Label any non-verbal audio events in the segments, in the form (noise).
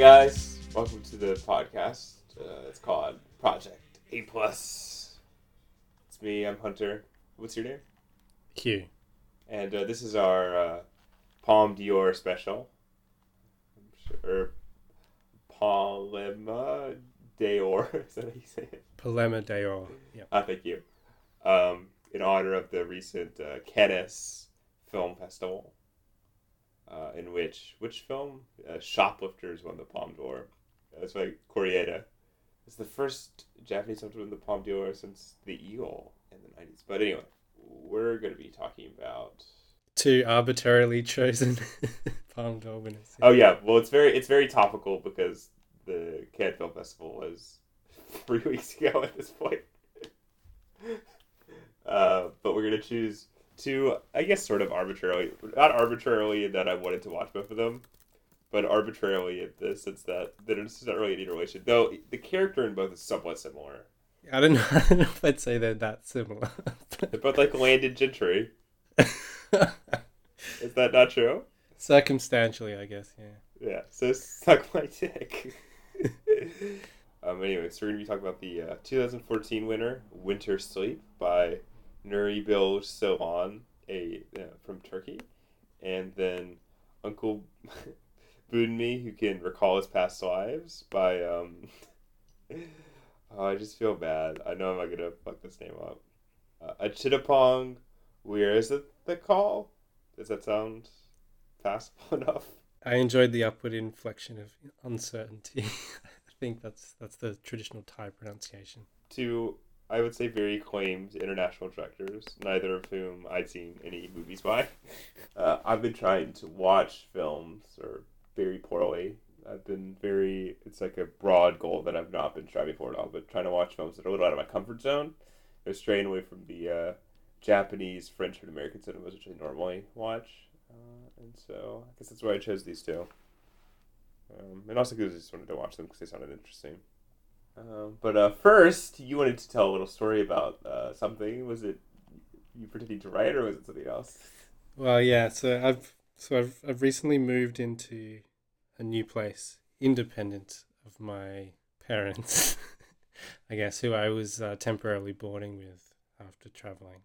guys, welcome to the podcast. Uh, it's called Project A Plus. It's me. I'm Hunter. What's your name? Q. And uh, this is our uh, Palme d'Or special, or Palema Dior. (laughs) Is that how you say it? Palema Dior. Yeah. Ah, thank you. Um, in honor of the recent uh, Cannes Film Festival, uh, in which which film uh, Shoplifters won the Palme d'Or. That's by Koreeda. It's the first Japanese film to win the Palme d'Or since The Eel in the nineties. But anyway, we're going to be talking about. Two arbitrarily chosen (laughs) Palme d'Or winners. Oh yeah, well it's very it's very topical because the Cannes Film Festival was (laughs) three weeks ago at this point. (laughs) Uh, but we're gonna choose two, I guess, sort of arbitrarily, not arbitrarily that I wanted to watch both of them, but arbitrarily in the sense that there's not really any relation. Though the character in both is somewhat similar. I don't know. (laughs) I don't know if I'd say they're that similar. They're both like landed gentry. (laughs) Is that not true? Circumstantially, I guess. Yeah. Yeah. So suck my dick. (laughs) um. Anyway, so we're gonna be talking about the uh, 2014 winner, Winter Sleep, by Nuri Bilge Ceylan, a uh, from Turkey, and then Uncle (laughs) Boonmee, who can recall his past lives, by um. (laughs) oh, I just feel bad. I know I'm not gonna fuck this name up. Uh, Apichatpong, where is it the call? Does that sound passable (laughs) enough? I enjoyed the upward inflection of uncertainty. I think that's that's the traditional Thai pronunciation. Two, I would say, very acclaimed international directors, neither of whom I'd seen any movies by. Uh, I've been trying to watch films, or very poorly. I've been very, it's like a broad goal that I've not been striving for at all, but trying to watch films that are a little out of my comfort zone. They're straying away from the uh, Japanese, French, and American cinemas, which I normally watch. Uh, and so I guess that's why I chose these two. Um, and also because I just wanted to watch them because they sounded interesting. Um, but uh, first, you wanted to tell a little story about uh, something. Was it you pretending to write, or was it something else? Well, yeah. So I've so I've I've recently moved into a new place, independent of my parents, (laughs) I guess, who I was uh, temporarily boarding with after traveling.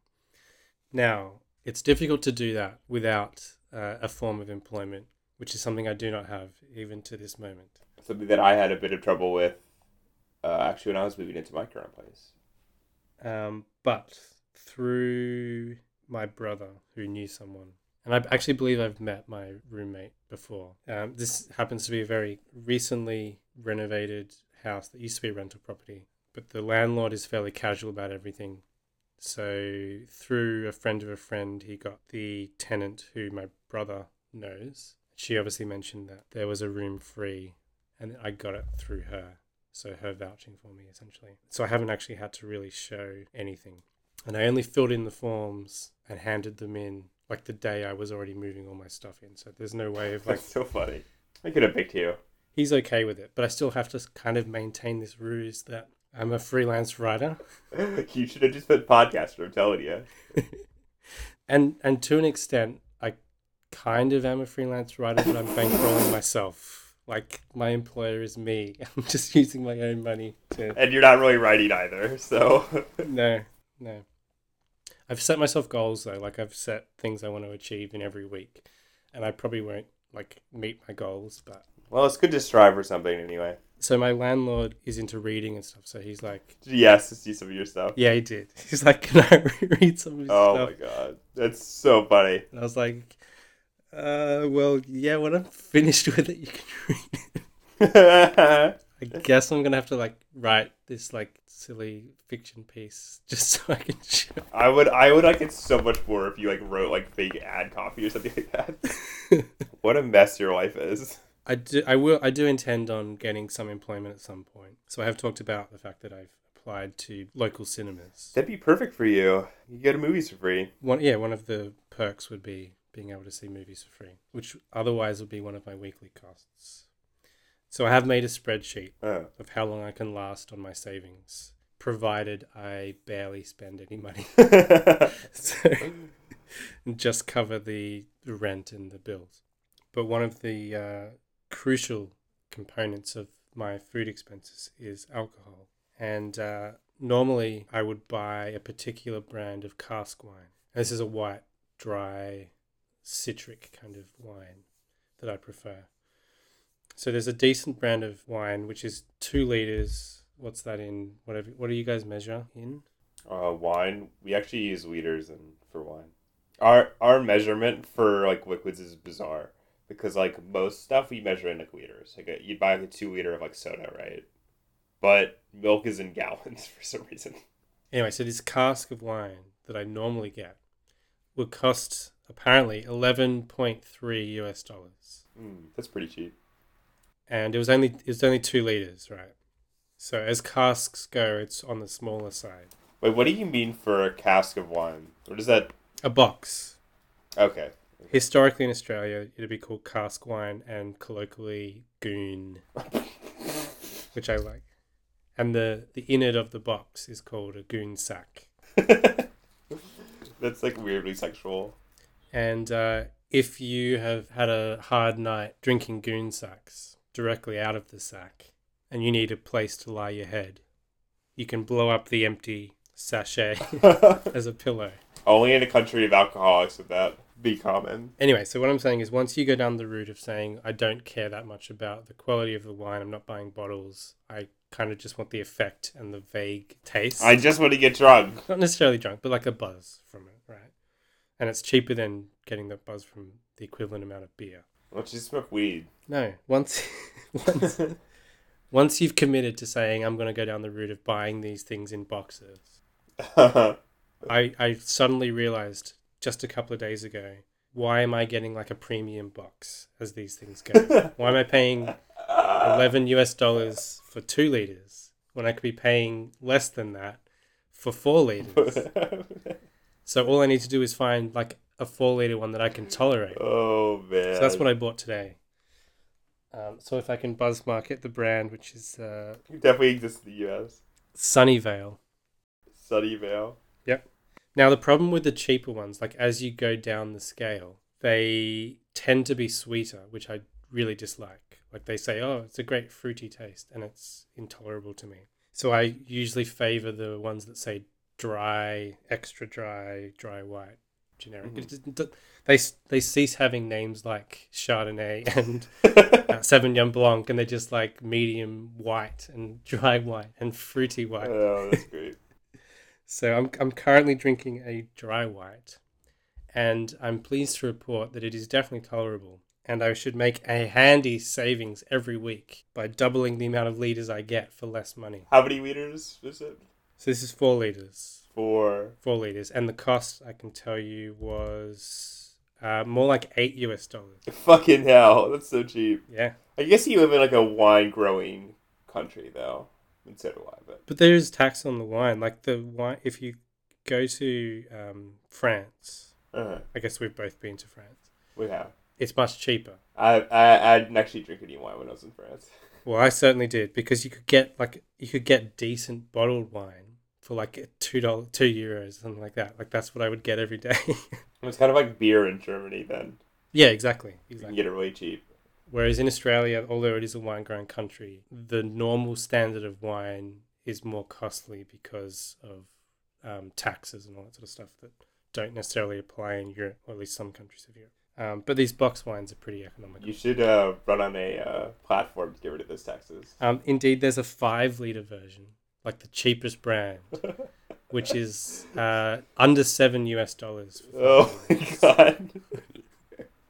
Now it's difficult to do that without uh, a form of employment, which is something I do not have even to this moment. Something that I had a bit of trouble with, uh, actually, when I was moving into my current place. Um, but through my brother who knew someone, and I actually believe I've met my roommate before. Um, this happens to be a very recently renovated house that used to be a rental property, but the landlord is fairly casual about everything. So through a friend of a friend, he got the tenant who my brother knows. She obviously mentioned that there was a room free, and I got it through her. So her vouching for me essentially. So I haven't actually had to really show anything. And I only filled in the forms and handed them in like the day I was already moving all my stuff in. So there's no way of like (laughs) That's so funny. I could have picked you. he's okay with it, but I still have to kind of maintain this ruse that I'm a freelance writer. (laughs) you should have just put podcaster. I'm telling you. (laughs) and and to an extent I kind of am a freelance writer, but I'm bankrolling myself. Like my employer is me. (laughs) I'm just using my own money to And you're not really writing either, so. (laughs) No, no. I've set myself goals though. Like I've set things I want to achieve in every week, and I probably won't like meet my goals. But well, it's good to strive for something anyway. so my landlord is into reading and stuff. So he's like, Yes, to see some of your stuff. yeah, he did. (laughs) He's like, can I read some of your Oh stuff? Oh my god, that's so funny. And I was like, uh, well, yeah. When I'm finished (laughs) with it, you can read it. (laughs) I guess I'm gonna have to like write this like silly fiction piece (laughs) just so I can show. I would, I would like it so much more if you like wrote like fake ad copy or something like that. what a mess your life is. I do. I will. I do intend on getting some employment at some point. So I have talked about the fact that I've applied to local cinemas. That'd be perfect for you. You get movies for free. One, yeah, one of the perks would be being able to see movies for free, which otherwise would be one of my weekly costs. So I have made a spreadsheet Oh. of how long I can last on my savings, provided I barely spend any money. (laughs) (laughs) so, just cover the rent and the bills. But one of the uh, crucial components of my food expenses is alcohol. And uh, normally I would buy a particular brand of cask wine. This is a white, dry, citric kind of wine that I prefer. So there's a decent brand of wine which is two liters. What's that in? Whatever. What do you guys measure in? Uh, wine. We actually use liters and for wine. Our our measurement for like liquids is bizarre because like most stuff we measure in like liters. Like a, you buy like a two liter of like soda, right? But milk is in (laughs) gallons for some reason. Anyway, so this cask of wine that I normally get would cost apparently eleven point three US dollars, Mm, that's pretty cheap. and it was only it was only two liters, right? So as casks go, it's on the smaller side. Wait, what do you mean for a cask of wine? What is that? A box. Okay. Historically in Australia, it'd be called cask wine and colloquially goon, (laughs) which I like. And the, the innard of the box is called a goon sack. (laughs) that's like weirdly sexual. And uh, if you have had a hard night drinking goon sacks directly out of the sack and you need a place to lie your head, you can blow up the empty sachet (laughs) as a pillow. Only in a country of alcoholics would that be common. Anyway, so what I'm saying is once you go down the route of saying, I don't care that much about the quality of the wine, I'm not buying bottles, I kind of just want the effect and the vague taste. I just want to get drunk. Not necessarily drunk, but like a buzz from it, right? And it's cheaper than getting the buzz from the equivalent amount of beer. Don't you smoke weed? No, once, (laughs) once, (laughs) once you've committed to saying, I'm going to go down the route of buying these things in boxes, (laughs) I, I suddenly realized just a couple of days ago why am I getting like a premium box as these things go? why am I paying 11 US dollars for two liters when I could be paying less than that for four liters? So all I need to do is find like a four liter one that I can tolerate. oh man. So that's what I bought today. Um, so if I can buzz market the brand, which is uh, definitely exists in the U.S. Sunnyvale. Sunnyvale. Yep. Now the problem with the cheaper ones, like as you go down the scale, they tend to be sweeter, which I really dislike. Like they say, oh, it's a great fruity taste, and it's intolerable to me. So I usually favor the ones that say dry, extra dry, dry white, generic. Mhm. Just- they they cease having names like Chardonnay (laughs) and uh, (laughs) Sauvignon Blanc, and they're just like medium white and dry white and fruity white. oh, that's great. (laughs) So I'm I'm currently drinking a dry white, and I'm pleased to report that it is definitely tolerable. And I should make a handy savings every week by doubling the amount of liters I get for less money. How many liters is it? So this is four liters, Four. four liters, and the cost I can tell you was uh, more like eight US dollars. (laughs) Fucking hell, that's so cheap. Yeah, I guess you live in like a wine growing country though. And so do I, but but there is tax on the wine. Like the wine, if you go to um, France, uh, I guess we've both been to France. we have. It's much cheaper. I, I I didn't actually drink any wine when I was in France. (laughs) Well, I certainly did because you could get like you could get decent bottled wine for like two dollars, two euros, something like that. Like that's what I would get every day. (laughs) It's kind of like beer in Germany then. yeah, exactly, You can get it really cheap. Whereas in Australia, although it is a wine growing country, the normal standard of wine is more costly because of um, taxes and all that sort of stuff that don't necessarily apply in Europe, or at least some countries of Europe. Um, but these box wines are pretty economical. You should uh, run on a uh, platform to get rid of those taxes. Um, indeed, there's a five liter version, like the cheapest brand, (laughs) which is uh, under seven US dollars. Oh my god.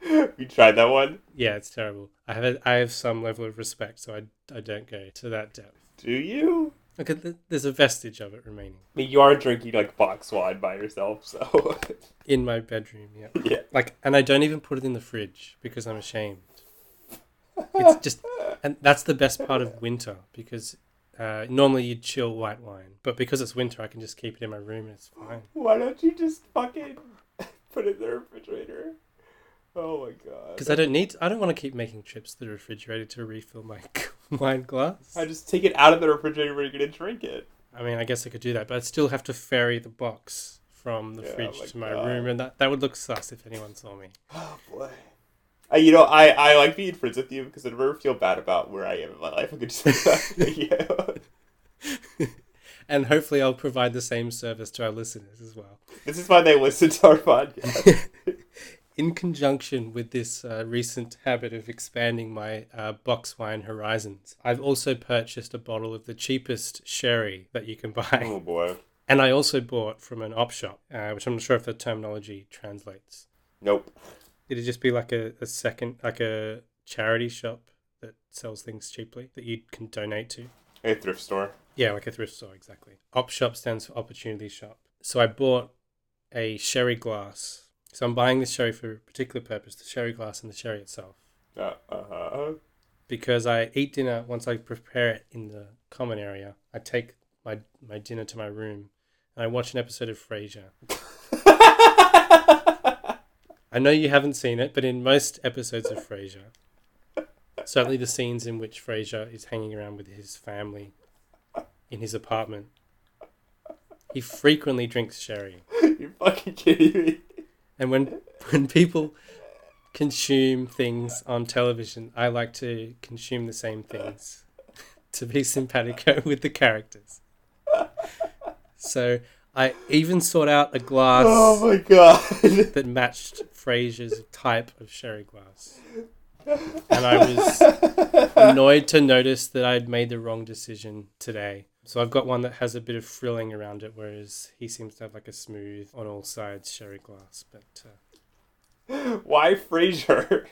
(laughs) you tried that one? Yeah, it's terrible. I have a, I have some level of respect, so I, I don't go to that depth. Do you? The, there's a vestige of it remaining I mean, you are drinking like box wine by yourself, so (laughs) in my bedroom. Yeah, yeah. like, and I don't even put it in the fridge because I'm ashamed. It's (laughs) just, and that's the best part of winter because uh, normally you'd chill white wine, but because it's winter, I can just keep it in my room and it's fine. Why don't you just fucking (laughs) put it in the refrigerator? Oh my god. Because I don't need, I don't want to keep making trips to the refrigerator to refill my (laughs) wine glass. I just take it out of the refrigerator where you're gonna drink it. I mean, I guess I could do that, but I'd still have to ferry the box from the Yeah, fridge my to my God. room, and that, that would look sus if anyone saw me. Oh boy. Uh, you know, I, I like being friends with you because I never feel bad about where I am in my life. I could just (laughs) yeah. (laughs) and hopefully, I'll provide the same service to our listeners as well. This is why they listen to our podcast. In conjunction with this uh, recent habit of expanding my uh, box wine horizons, I've also purchased a bottle of the cheapest sherry that you can buy. oh boy. (laughs) And I also bought from an op shop, uh, which I'm not sure if the terminology translates. Nope. It'd just be like a, a second, like a charity shop that sells things cheaply that you can donate to. A thrift store. Yeah, like a thrift store, exactly. Op shop stands for opportunity shop. So I bought a sherry glass. So I'm buying this sherry for a particular purpose the sherry glass and the sherry itself. Uh huh. Because I eat dinner, once I prepare it in the common area, I take my, my dinner to my room and I watch an episode of Frasier. I know you haven't seen it, but in most episodes of Frasier, certainly the scenes in which Frasier is hanging around with his family in his apartment, he frequently drinks sherry. (laughs) You're fucking kidding me. And when (laughs) when people consume things on television, I like to consume the same things to be simpatico (laughs) with the characters. So I even sought out a glass Oh my god. (laughs) that matched Frasier's type of sherry glass. And I was annoyed to notice that I'd made the wrong decision today. So I've got one that has a bit of frilling around it, whereas he seems to have like a smooth on all sides sherry glass. But uh, (gasps) Why Frasier?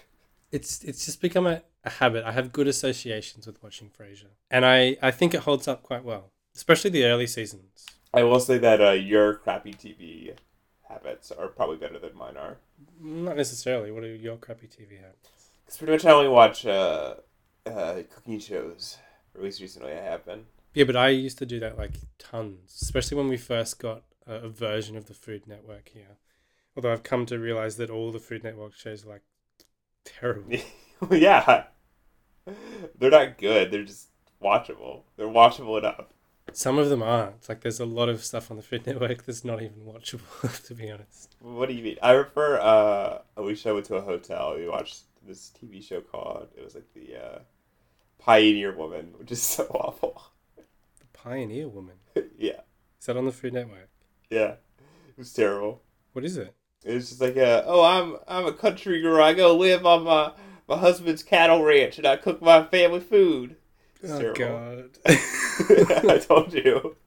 it's it's just become a, a habit. I have good associations with watching Frasier, and I I think it holds up quite well, especially the early seasons. I will say that uh, your crappy TV habits are probably better than mine are. Not necessarily. What are your crappy TV habits? Because pretty much I only watch uh, uh, cooking shows. Or at least recently I have been. Yeah, but I used to do that like tons, especially when we first got a, version of the Food Network here. Although I've come to realize that all the Food Network shows are like terrible. (laughs) yeah. They're not good. They're just watchable. They're watchable enough. Some of them aren't. It's like there's a lot of stuff on the Food Network that's not even watchable, (laughs) to be honest. What do you mean? I remember uh, Alicia went to a hotel. We watched this TV show called, it was like the uh, Pioneer Woman, which is so (laughs) awful. Pioneer Woman. (laughs) yeah. Is that on the Food Network? Yeah. It was terrible. What is it? It was just like, uh, oh, I'm I'm a country girl. I go live on my, my husband's cattle ranch and I cook my family food. It's oh terrible. God. (laughs) (laughs) I told you.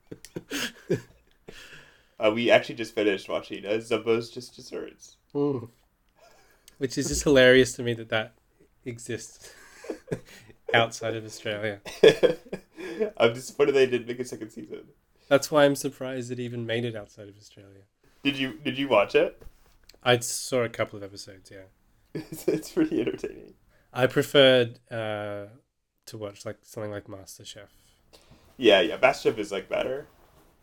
Uh, we actually just finished watching uh, Zumbo's Just Desserts. Mm. Which is just hilarious to me that that exists outside of Australia. (laughs) I'm disappointed they didn't make a second season. That's why I'm surprised it even made it outside of Australia. Did you Did you watch it? I saw a couple of episodes, yeah. (laughs) It's, it's pretty entertaining. I preferred uh, to watch like something like MasterChef. Yeah, yeah. MasterChef is like better.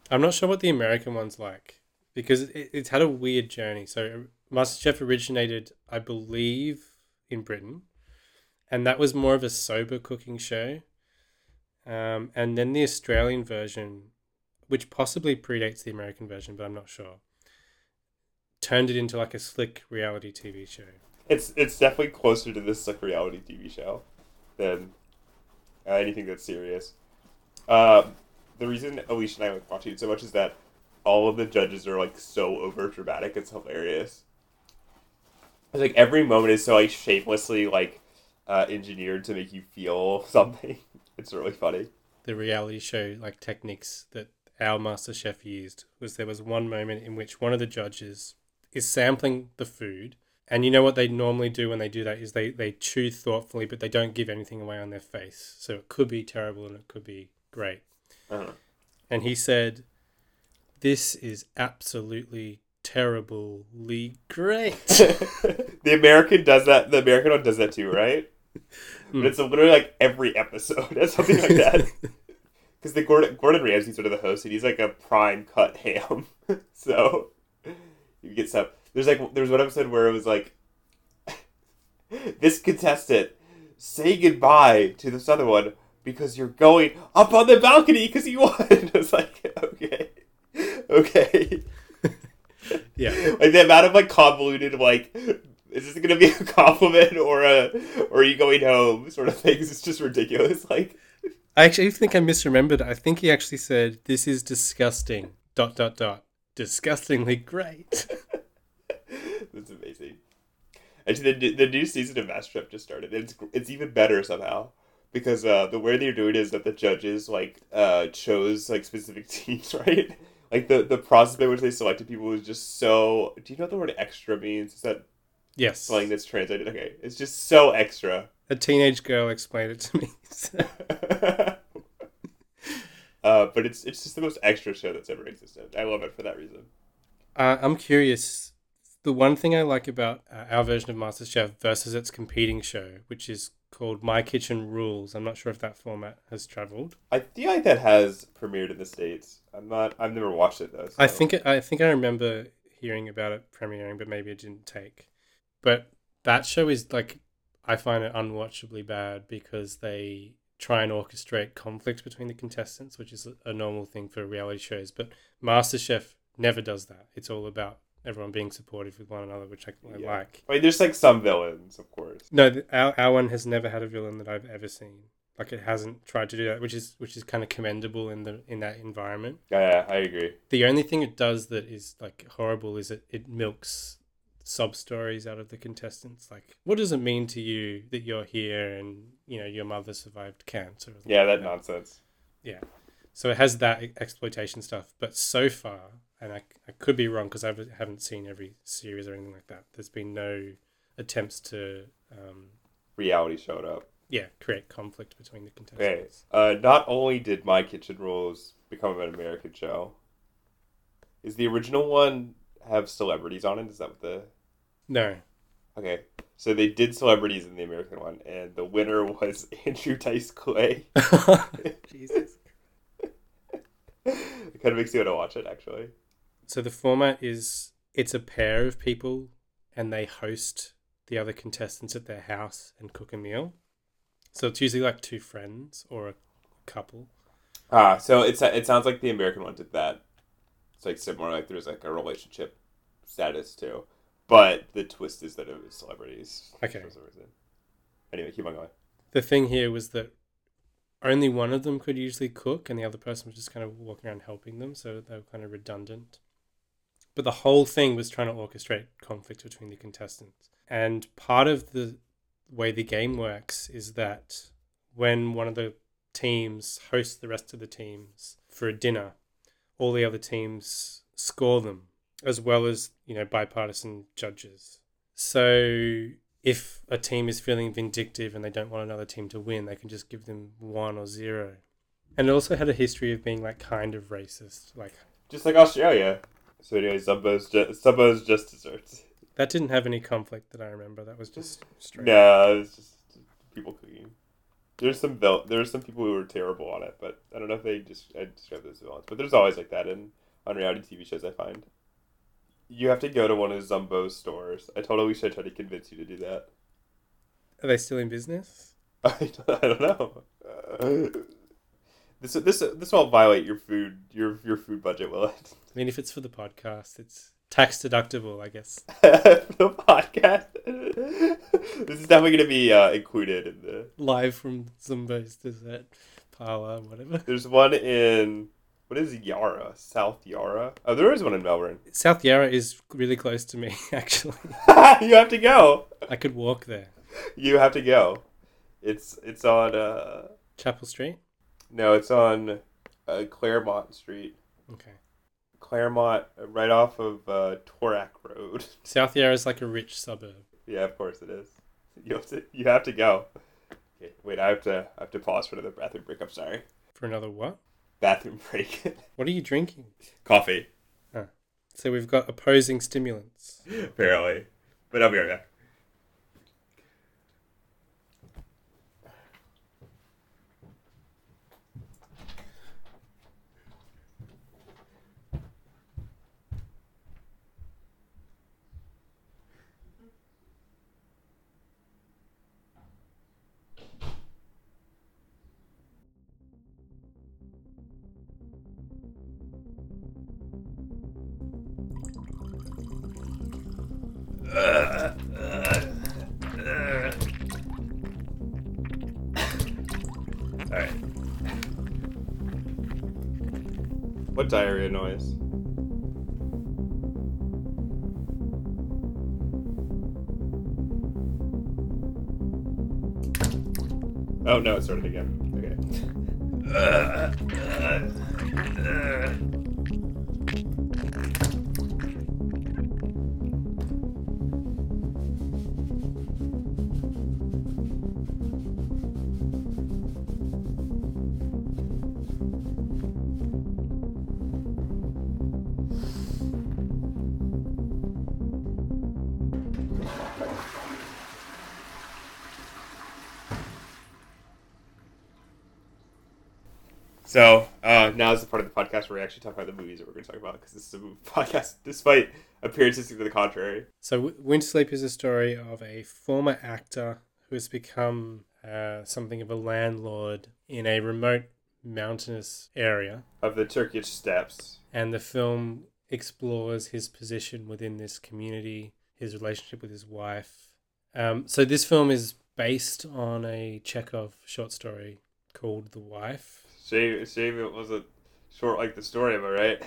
I'm not sure what the American one's like because it, it's had a weird journey. So MasterChef originated, I believe, in Britain, and that was more of a sober cooking show. Um, and then the Australian version, which possibly predates the American version, but I'm not sure, turned it into like a slick reality TV show. It's it's definitely closer to this like reality TV show than uh, anything that's serious. Um, the reason Alicia and I like watching it so much is that all of the judges are like so over dramatic. It's hilarious. It's like every moment is so like shamelessly like uh, engineered to make you feel (laughs) something. It's really funny. the reality show like techniques that our master chef used was there was one moment in which one of the judges is sampling the food and you know what they normally do when they do that is they they chew thoughtfully but they don't give anything away on their face so it could be terrible and it could be great Uh-huh. and he said this is absolutely terribly great (laughs) the American does that. The American one does that too, right? But it's literally like every episode or something like that. (laughs) Because the Gordon Gordon Ramsay's sort of the host, and he's like a prime cut ham. (laughs) so you get stuff. There's like there's one episode where it was like (laughs) this contestant say goodbye to this other one because you're going up on the balcony because you won. it's like okay, okay. yeah like the amount of like convoluted like is this gonna be a (laughs) compliment or a or are you going home sort of things? (laughs) It's just ridiculous. Like I actually think I misremembered. I think he actually said, "This is disgusting." Dot dot dot. Disgustingly great. (laughs) that's amazing. Actually, the the new season of MasterChef just started. It's it's even better somehow because uh, the way they're doing it is that the judges like uh, chose like specific teams, right? Like the the process by which they selected people was just so. Do you know what the word extra means? Is that Yes. slang that's translated? Okay, it's just so extra. A teenage girl explained it to me. (laughs) uh, but it's it's just the most extra show that's ever existed. I love it for that reason. Uh, I'm curious. The one thing I like about uh, our version of MasterChef versus its competing show, which is called My Kitchen Rules, I'm not sure if that format has traveled. I feel like that has premiered in the states. I'm not. I've never watched it though. I think it, I think I remember hearing about it premiering, but maybe it didn't take. But that show is like I find it unwatchably bad because they try and orchestrate conflict between the contestants, which is a- normal thing for reality shows. But MasterChef never does that. It's all about everyone being supportive with one another, which I, I Yeah. like. I mean, there's like some villains, of course. No, our our one has never had a villain that I've ever seen. Like it hasn't tried to do that, which is which is kind of commendable in the in that environment. Yeah, I agree. The only thing it does that is like horrible is it, it milks sub stories out of the contestants. Like, what does it mean to you that you're here and you know your mother survived cancer? Yeah, like that nonsense. Yeah, so it has that exploitation stuff. But so far, and I, I could be wrong because I haven't seen every series or anything like that. There's been no attempts to um, Reality showed up. yeah create conflict between the Okay. contestants. Uh, not only did My Kitchen Rules become an American show, is the original one have celebrities on it? Is that what the No, Okay, so they did celebrities in the American one, and the winner was (laughs) Andrew Dice Clay. (laughs) Jesus. it kind of makes you want to watch it, actually. So the format is it's a pair of people and they host the other contestants at their house and cook a meal. So it's usually like two friends or a couple. Ah, so it's it sounds like the American one did that. It's like similar, like there's like a relationship status too, but the twist is that it was celebrities. Okay. For some reason. Anyway, keep on going. The thing here was that only one of them could usually cook and the other person was just kind of walking around helping them, so they were kind of redundant. But the whole thing was trying to orchestrate conflict between the contestants. And part of the way the game works is that when one of the teams hosts the rest of the teams for a dinner, all the other teams score them, as well as, you know, bipartisan judges. So if a team is feeling vindictive and they don't want another team to win, they can just give them one or zero. And it also had a history of being like kind of racist. Like Just like Australia. So anyway, Zumbo's just, Zumbo's just desserts. that didn't have any conflict that I remember. That was just straight. No, it's just people cooking. There's some there's some people who were terrible on it, but I don't know if they just I describe those as villains. But there's always like that in on reality TV shows. I find you have to go to one of Zumbo's stores. I Alicia I tried to convince you to do that. Are they still in business? I (laughs) don't, I don't know. Uh, this this this won't violate your food your your food budget, will it? I mean, if it's for the podcast, it's tax deductible, I guess. (laughs) the podcast. this is definitely going to be uh, included in the. Live from Zumbo's dessert parlor, whatever. There's one in what is Yarra, South Yarra. Oh, there is one in Melbourne. South Yarra is really close to me, (laughs) actually. (laughs) you have to go. I could walk there. You have to go. It's it's on. Uh, Chapel Street? no, it's on uh, Claremont Street. Okay. Claremont, uh, right off of uh, Toorak Road. (laughs) South Yarra is like a rich suburb. yeah, of course it is. You have to. You have to go. Okay, wait. I have to. I have to pause for another bathroom break. I'm sorry. For another what? Bathroom (laughs) break. What are you drinking? Coffee. Ah. So we've got opposing stimulants. (laughs) Apparently, but I'll be right back. What diarrhea noise? Oh no, it started again. Okay. (laughs) So uh, now is the part of the podcast where we actually talk about the movies that we're going to talk about because this is a movie (laughs) podcast, despite appearances to the contrary. So, Winter Sleep is a story of a former actor who has become uh, something of a landlord in a remote mountainous area. Of the Turkish steppes. And the film explores his position within this community, his relationship with his wife. Um, so, this film is based on a Chekhov short story called The Wife. Shame, shame it wasn't short like the story, am I right?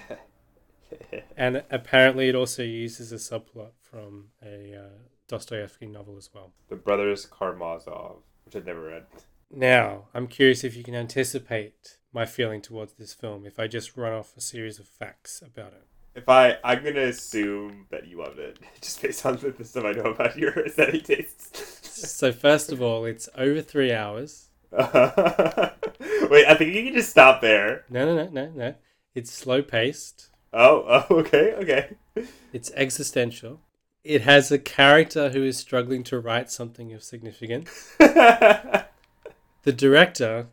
(laughs) and apparently, it also uses a subplot from a uh, Dostoevsky novel as well. The Brothers Karamazov, which I've never read. Now, I'm curious if you can anticipate my feeling towards this film if I just run off a series of facts about it. If I, I'm gonna assume that you loved it, (laughs) just based on the stuff I know about your (laughs) aesthetic tastes. so, first of all, it's over three hours. (laughs) Wait, I think you can just stop there. No, no, no, no, no. It's slow paced. Oh, (laughs) oh, okay, okay. It's existential. It has a character who is struggling to write something of significance. (laughs) the director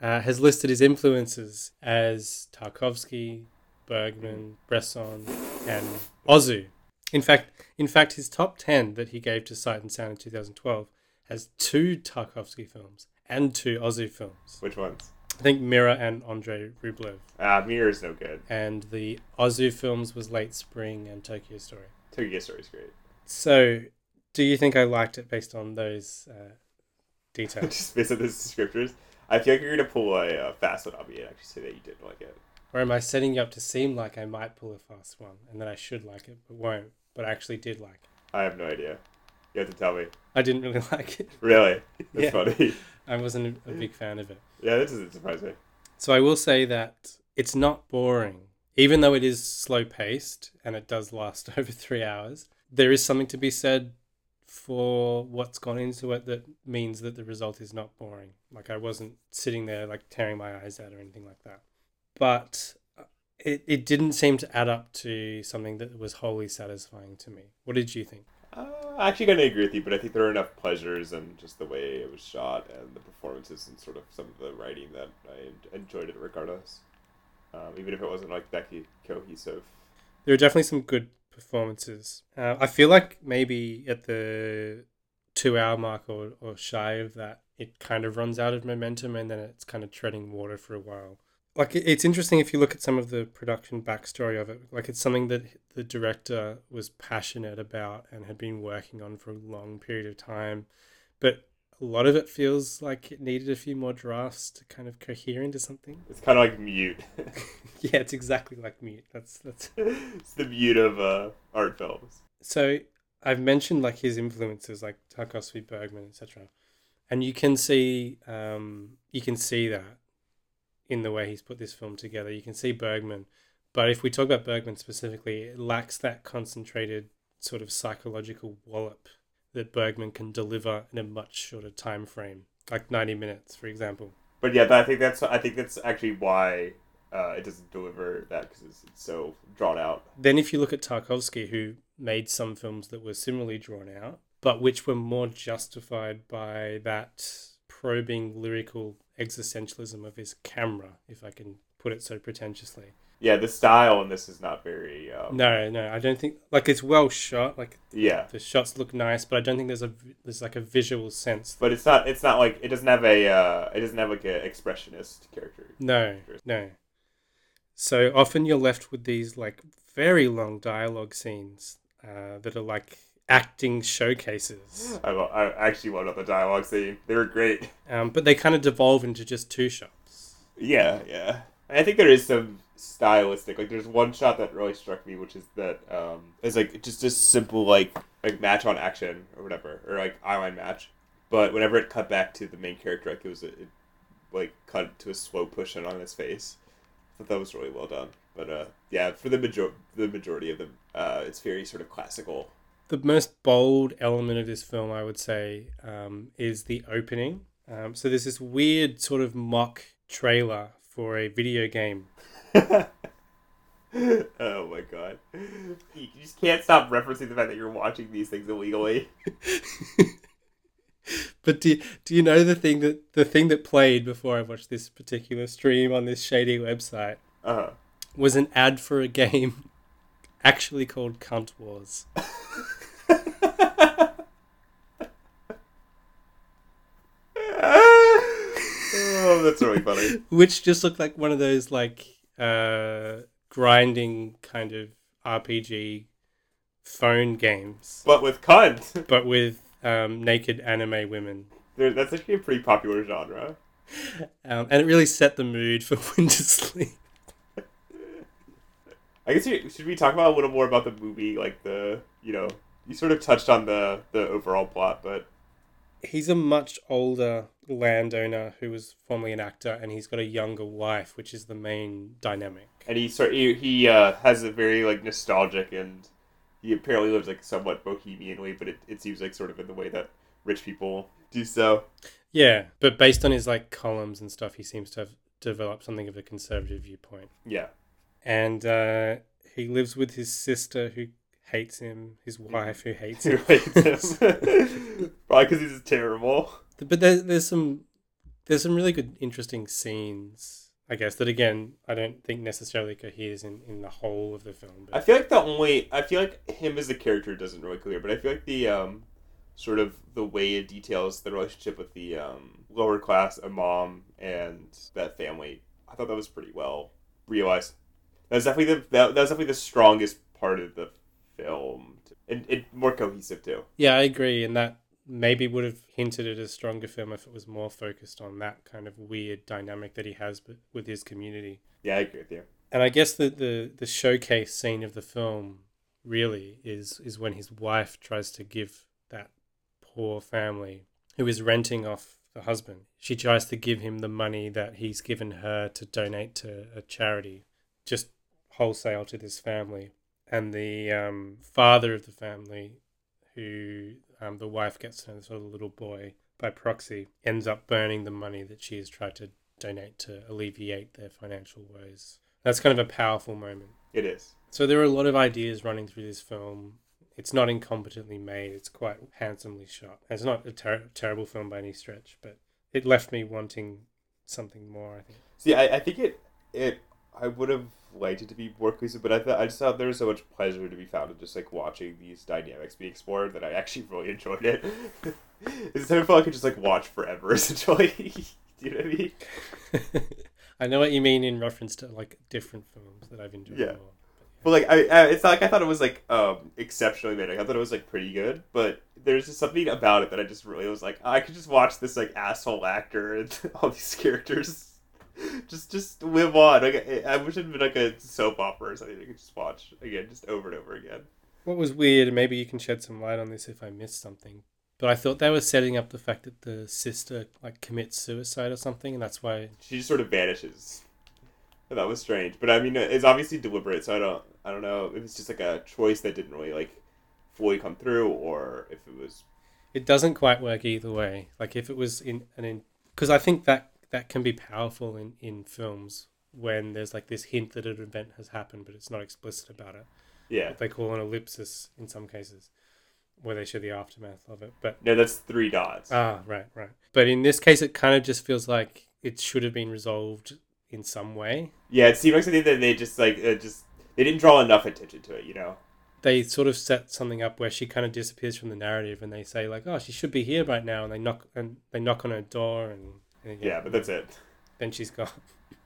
uh, has listed his influences as Tarkovsky, Bergman, Bresson, and Ozu. In fact, in fact, his top ten that he gave to Sight and Sound in 2012 has two Tarkovsky films and two Ozu films. Which ones? I think Mirror and Andre Rublev. Ah, uh, Mirror is no good. And the Ozu films was Late Spring and Tokyo Story. Tokyo Story is great. So, do you think I liked it based on those uh, details? (laughs) Just based on those descriptors? I feel like you're going to pull a uh, fast one on me and actually say that you didn't like it. Or am I setting you up to seem like I might pull a fast one and that I should like it but won't, but I actually did like it? I have no idea. You have to tell me. I didn't really (laughs) like it. Really? That's yeah. funny. (laughs) I wasn't a big fan of it. Yeah, that doesn't surprise me. So I will say that it's not boring. Even though it is slow paced and it does last (laughs) over three hours, there is something to be said for what's gone into it that means that the result is not boring. Like I wasn't sitting there like tearing my eyes out or anything like that. But uh, it, it didn't seem to add up to something that was wholly satisfying to me. What did you think? Uh, actually going to agree with you, but I think there are enough pleasures and just the way it was shot and the performances and sort of some of the writing that I enjoyed it regardless. Um, even if it wasn't like that cohesive. There are definitely some good performances. Uh, I feel like maybe at the two hour mark or, or shy of that, it kind of runs out of momentum and then it's kind of treading water for a while like it's interesting if you look at some of the production backstory of it. Like it's something that the director was passionate about and had been working on for a long period of time. But a lot of it feels like it needed a few more drafts to kind of cohere into something. It's kind of like mute. (laughs) Yeah it's exactly like mute. That's that's (laughs) it's the mute of uh, art films. So i've mentioned like his influences like tarkovsky bergman etc and you can see um you can see that in the way he's put this film together. You can see Bergman, but if we talk about Bergman specifically, it lacks that concentrated sort of psychological wallop that Bergman can deliver in a much shorter time frame, like ninety minutes, for example. But yeah, I think that's I think that's actually why uh, it doesn't deliver that because it's, it's so drawn out. Then, if you look at Tarkovsky, who made some films that were similarly drawn out, but which were more justified by that probing lyrical existentialism of his camera, if I can put it so pretentiously. Yeah, the style in this is not very. Um... No, no, I don't think like it's well shot. Like yeah, the shots look nice, but I don't think there's a there's like a visual sense. But it's not. It's not like it doesn't have a. Uh, it doesn't have like an expressionist character. No, no. So often you're left with these like very long dialogue scenes uh, that are like acting showcases. I, I actually loved the dialogue scene. They were great. Um, but they kind of devolve into just two shots. Yeah, yeah. I think there is some stylistic. Like, there's one shot that really struck me, which is that um, is like just a simple like like match on action or whatever, or like eyeline match. But whenever it cut back to the main character, like it was a, it, like cut to a slow push in on his face. I thought that was really well done. But uh, yeah, for the major the majority of them, uh, it's very sort of classical. The most bold element of this film, I would say, um, is the opening. Um, so there's this weird sort of mock trailer for a video game. (laughs) oh my god! You just can't stop referencing the fact that you're watching these things illegally. (laughs) but do, do you know the thing that the thing that played before I watched this particular stream on this shady website Uh-huh. was an ad for a game actually called Cunt Wars. oh, that's really funny. which just looked like one of those like uh grinding kind of RPG phone games, But with cunt, but with um, naked anime women. There- that's actually a pretty popular genre. Um, and it really set the mood for (laughs) Winter Sleep. I guess you, should we talk about a little more about the movie, like the you know you sort of touched on the the overall plot, but He's a much older landowner who was formerly an actor, and he's got a younger wife, which is the main dynamic. and he sort he, he uh, has a very like nostalgic and he apparently lives like somewhat bohemianly, but it, it seems like sort of in the way that rich people do so. Yeah, but based on his like columns and stuff, he seems to have developed something of a conservative viewpoint. Yeah, and uh, he lives with his sister who hates him, his wife who (laughs) hates who him. hates him (laughs) (laughs) probably because he's terrible. but there's there's some there's some really good, interesting scenes. I guess that again, I don't think necessarily coheres in, in the whole of the film. I feel like the only I feel like him as a character doesn't really clear, but I feel like the um sort of the way it details the relationship with the um lower class a mom and that family. I thought that was pretty well realized. That's definitely the that, that was definitely the strongest part of the film, and, and more cohesive too. yeah, I agree, and that maybe would have hinted at a stronger film if it was more focused on that kind of weird dynamic that he has with- with his community. Yeah, I agree with you. And I guess the, the, the showcase scene of the film really is is when his wife tries to give that poor family who is renting off the husband. She tries to give him the money that he's given her to donate to a charity, just wholesale to this family. And the um, father of the family, who um, the wife gets to know, sort of little boy by proxy, ends up burning the money that she has tried to donate to alleviate their financial woes. That's kind of a powerful moment. It is. So there are a lot of ideas running through this film. It's not incompetently made. It's quite handsomely shot. It's not a ter- terrible film by any stretch, but it left me wanting something more. I think. See, I, I think it it I would have liked it to be more cohesive, but I thought I just thought there was so much pleasure to be found in just like watching these dynamics be explored that I actually really enjoyed it. (laughs) it's something I felt like I could just like watch forever (laughs) essentially. Do (laughs) you know what I mean? I know what you mean in reference to like different films that I've enjoyed Yeah. more. But like I, I it's not like I thought it was like um exceptionally made. Like, I thought it was like pretty good, but there's just something about it that I just really was like I could just watch this like asshole actor and all these characters (laughs) just just live on. Like I, wish it had been like a soap opera or something. I could just watch again, just over and over again. What was weird, and maybe you can shed some light on this if I missed something, but I thought they were setting up the fact that the sister like commits suicide or something, and that's why She just sort of vanishes. That was strange, but I mean, uh, it's obviously deliberate. So I don't, I don't know if it's just like a choice that didn't really like fully come through, or if it was it doesn't quite work either way. Like if it was in an in because I think that that can be powerful in in films when there's like this hint that an event has happened, but it's not explicit about it. yeah. What they call an ellipsis in some cases, where they show the aftermath of it. But No, that's three dots. ah, right, right. But in this case, it kind of just feels like it should have been resolved in some way. Yeah, it seems like something that they just like uh, just they didn't draw enough attention to it, you know. They sort of set something up where she kind of disappears from the narrative, and they say like, "Oh, she should be here right now," and they knock and they knock on her door, and, Yeah, but that's it. then she's gone.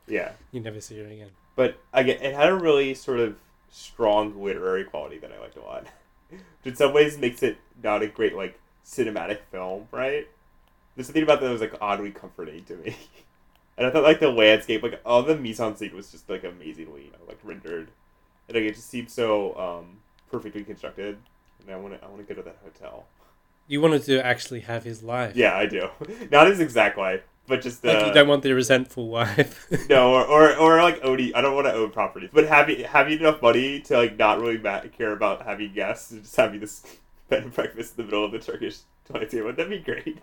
Yeah, (laughs) You never see her again. but again, it had a really sort of strong literary quality that I liked a lot. Which (laughs) in some ways makes it not a great like cinematic film, right? There's something about that that was like oddly comforting to me. (laughs) And I thought like the landscape, like all the mise en scene was just like amazingly you know, like rendered, and like it just seemed so um, perfectly constructed. And I want to I want to go to that hotel. You wanted to actually have his life. Yeah, I do. Not his exact life, but just uh, Like you don't want the resentful wife. (laughs) no, or, or or like Odie. I don't want to own properties, but having having enough money to like not really care about having guests and just having this (laughs) bed and breakfast in the middle of the Turkish toilet table. That'd be great.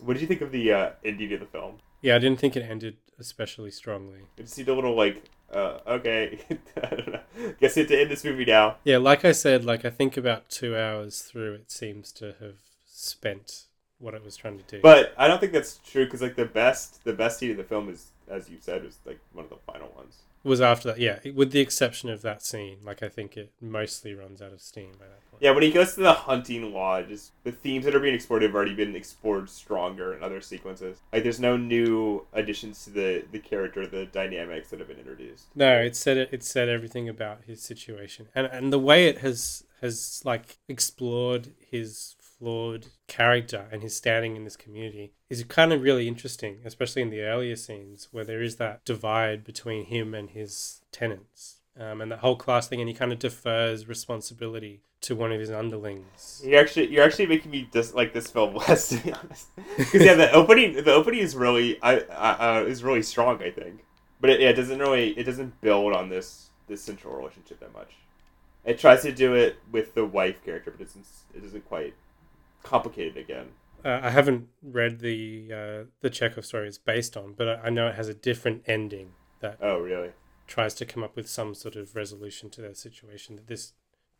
What did you think of the uh, ending of the film? yeah, I didn't think it ended especially strongly. It seemed a little like, uh, okay, (laughs) I don't know. Guess it to end this movie now. Yeah, like I said, like I think about two hours through, it seems to have spent what it was trying to do. But I don't think that's true because like the best the best scene of the film is, as you said, was like one of the final ones. was after that, yeah, with the exception of that scene. Like I think it mostly runs out of steam by that point. Yeah, when he goes to the hunting lodge, the themes that are being explored have already been explored stronger in other sequences. Like, there's no new additions to the the character, the dynamics that have been introduced. No, it said it. It said everything about his situation, and and the way it has has like explored his flawed character and his standing in this community is kind of really interesting, especially in the earlier scenes where there is that divide between him and his tenants, um, and that whole class thing, and he kind of defers responsibility to one of his underlings. You're actually you're actually making me dis- like this film less, to be honest. Because yeah, the (laughs) opening the opening is really I, I uh, is really strong, I think. But it, yeah, it doesn't really it doesn't build on this this central relationship that much. It tries to do it with the wife character, but it doesn't it doesn't quite complicate it again. Uh, I haven't read the uh, the Chekhov story it's based on, but I, I know it has a different ending that Oh, really? tries to come up with some sort of resolution to their situation that this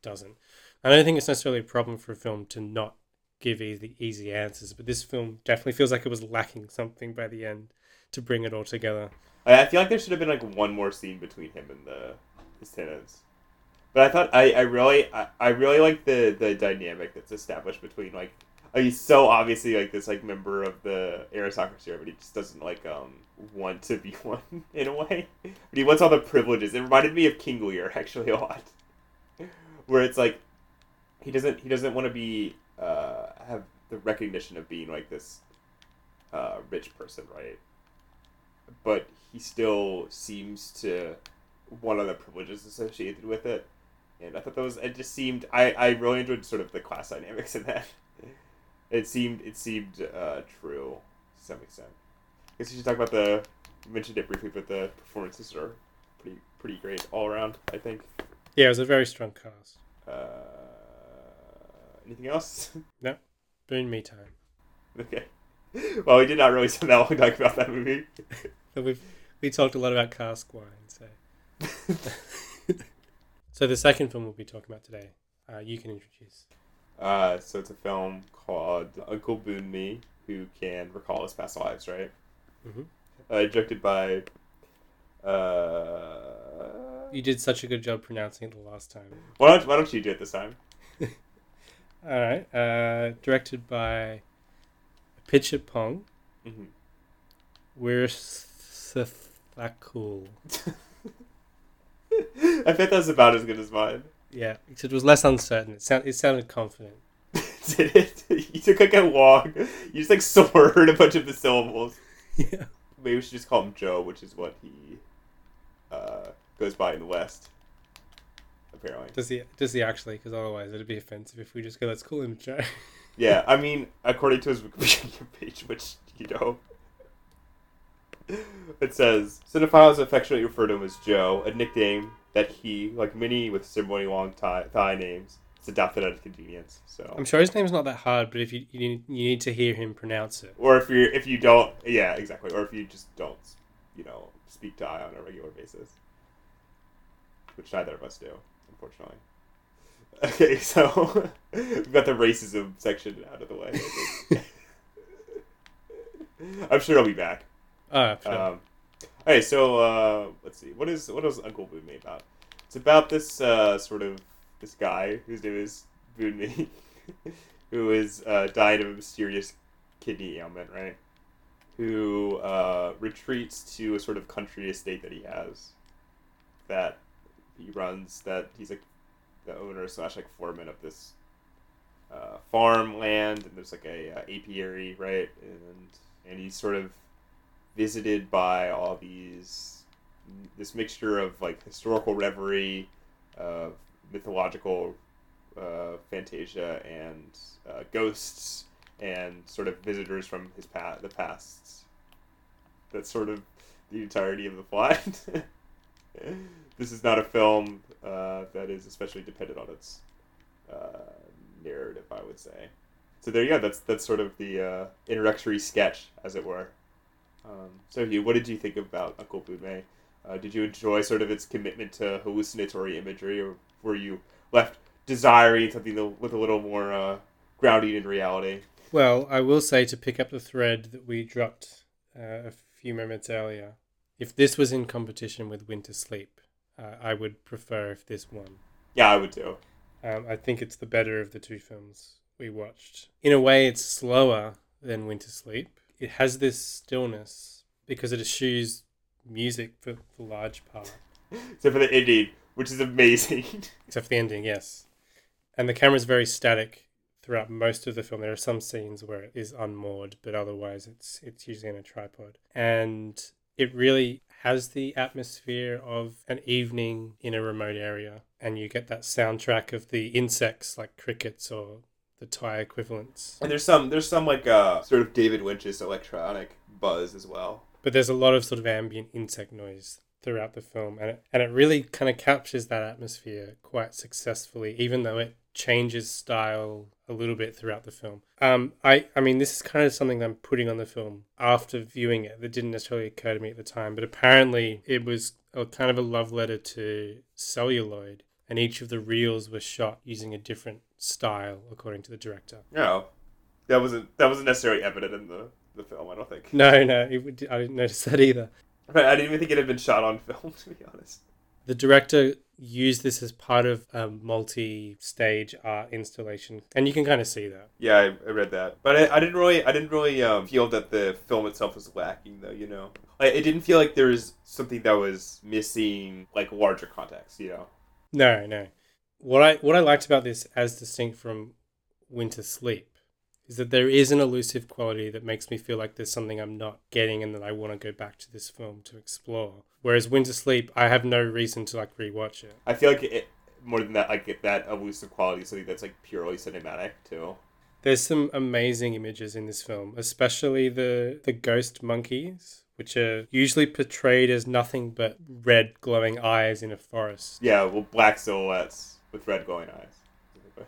doesn't. I don't think it's necessarily a problem for a film to not give easy, easy answers, but this film definitely feels like it was lacking something by the end to bring it all together. I, I feel like there should have been like one more scene between him and the his tenants. But I thought I, I really I, I really like the the dynamic that's established between like uh, he's so obviously like this like member of the aristocracy, but he just doesn't like um want to be (laughs) one in a way. But he wants all the privileges. It reminded me of King Lear actually a lot, where it's like he doesn't he doesn't want to be uh have the recognition of being like this uh rich person, right? But he still seems to want all the privileges associated with it. And I thought that was it just seemed I, I really enjoyed sort of the class dynamics in that. (laughs) It seemed it seemed uh, true to some extent. I guess you should talk about the mentioned it briefly, but the performances are pretty pretty great all around. I think. Yeah, it was a very strong cast. Uh, anything else? (laughs) No. Boonmee time. okay. Well, we did not really (laughs) spend that long talking about that movie. We've we talked a lot about cask wine. So, so the second film we'll be talking about today, uh, you can introduce. Uh, so it's a film called Uncle Boonmee, who can recall his past lives, right? Mhm. Uh, directed by. Uh, You did such a good job pronouncing it the last time. why don't Why don't you do it this time? (laughs) All right. Uh, directed by Pitcher Pong. hmm Wirthakul. (laughs) I bet that's about as good as mine. Yeah, except it was less uncertain. It, sound, it sounded confident. (laughs) Did it? You took like a long. You just like slurred a bunch of the syllables. (laughs) Yeah. Maybe we should just call him Joe, which is what he uh, goes by in the West. Apparently. Does he? Does he actually? Because otherwise, it'd be offensive if we just go. Let's call him Joe. (laughs) Yeah, I mean, according to his Wikipedia page, which you know, it says cinephiles affectionately refer to him as Joe, a nickname that he, like many with similarly long Thai, Thai names, it's adopted out of convenience. So, I'm sure his name's not that hard, but if you you need, you need to hear him pronounce it. or if you if you don't, yeah, exactly, or if you just don't, you know, speak Thai on a regular basis, which neither of us do, unfortunately. (laughs) Okay, so (laughs) we've got the racism section out of the way. (laughs) I'm sure he'll be back. Oh, sure. Um, okay, so uh, let's see. What is what is Uncle Boonmee about? It's about this uh, sort of this guy whose name is Boonmee, (laughs) who is uh, died of a mysterious kidney ailment, right? Who uh, retreats to a sort of country estate that he has, that he runs. That he's like the owner slash like foreman of this uh, farmland, and there's like a uh, apiary, right? And and he's sort of visited by all these this mixture of like historical reverie, uh, mythological uh, fantasia, and uh, ghosts, and sort of visitors from his past, the past. That's sort of the entirety of the plot. (laughs) this is not a film uh, that is especially dependent on its uh, narrative, I would say. So there you go. That's that's sort of the uh, introductory sketch, as it were. Um, so, Hugh, what did you think about Uncle Boonmee? Uh, did you enjoy sort of its commitment to hallucinatory imagery, or were you left desiring something with a little more uh, grounding in reality? Well, I will say to pick up the thread that we dropped uh, a few moments earlier, if this was in competition with Winter Sleep, uh, I would prefer if this won. Yeah, I would too. Um, I think it's the better of the two films we watched. In a way, it's slower than Winter Sleep. It has this stillness because it eschews music for the large part. (laughs) Except for the ending, which is amazing. (laughs) Except for the ending, yes. And the camera is very static throughout most of the film. There are some scenes where it is unmoored, but otherwise it's it's usually in a tripod. And it really has the atmosphere of an evening in a remote area and you get that soundtrack of the insects like crickets or the Thai equivalents. And there's some there's some like uh sort of David Lynch's electronic buzz as well. But there's a lot of sort of ambient insect noise throughout the film and it, and it really kind of captures that atmosphere quite successfully even though it changes style a little bit throughout the film. Um, I, I mean, this is kind of something I'm putting on the film after viewing it that didn't necessarily occur to me at the time, but apparently it was a kind of a love letter to celluloid, and each of the reels was shot using a different style according to the director. No, that wasn't that wasn't necessarily evident in the, the film. I don't think. No, no, it would, I didn't notice that either. But I didn't even think it had been shot on (laughs) film, to be honest. The director used this as part of a multi-stage art installation, and you can kind of see that. Yeah, I, I read that, but I, I didn't really, I didn't really um, feel that the film itself was lacking, though. You know, like, it didn't feel like there was something that was missing, like larger context. You know. No, no. What I what I liked about this, as distinct from Winter Sleep, is that there is an elusive quality that makes me feel like there's something I'm not getting, and that I want to go back to this film to explore. Whereas Winter Sleep, I have no reason to like rewatch it. I feel like it more than that, like that elusive quality, is something that's like purely cinematic too. There's some amazing images in this film, especially the the ghost monkeys, which are usually portrayed as nothing but red glowing eyes in a forest. Yeah, well, black silhouettes with red glowing eyes. (laughs)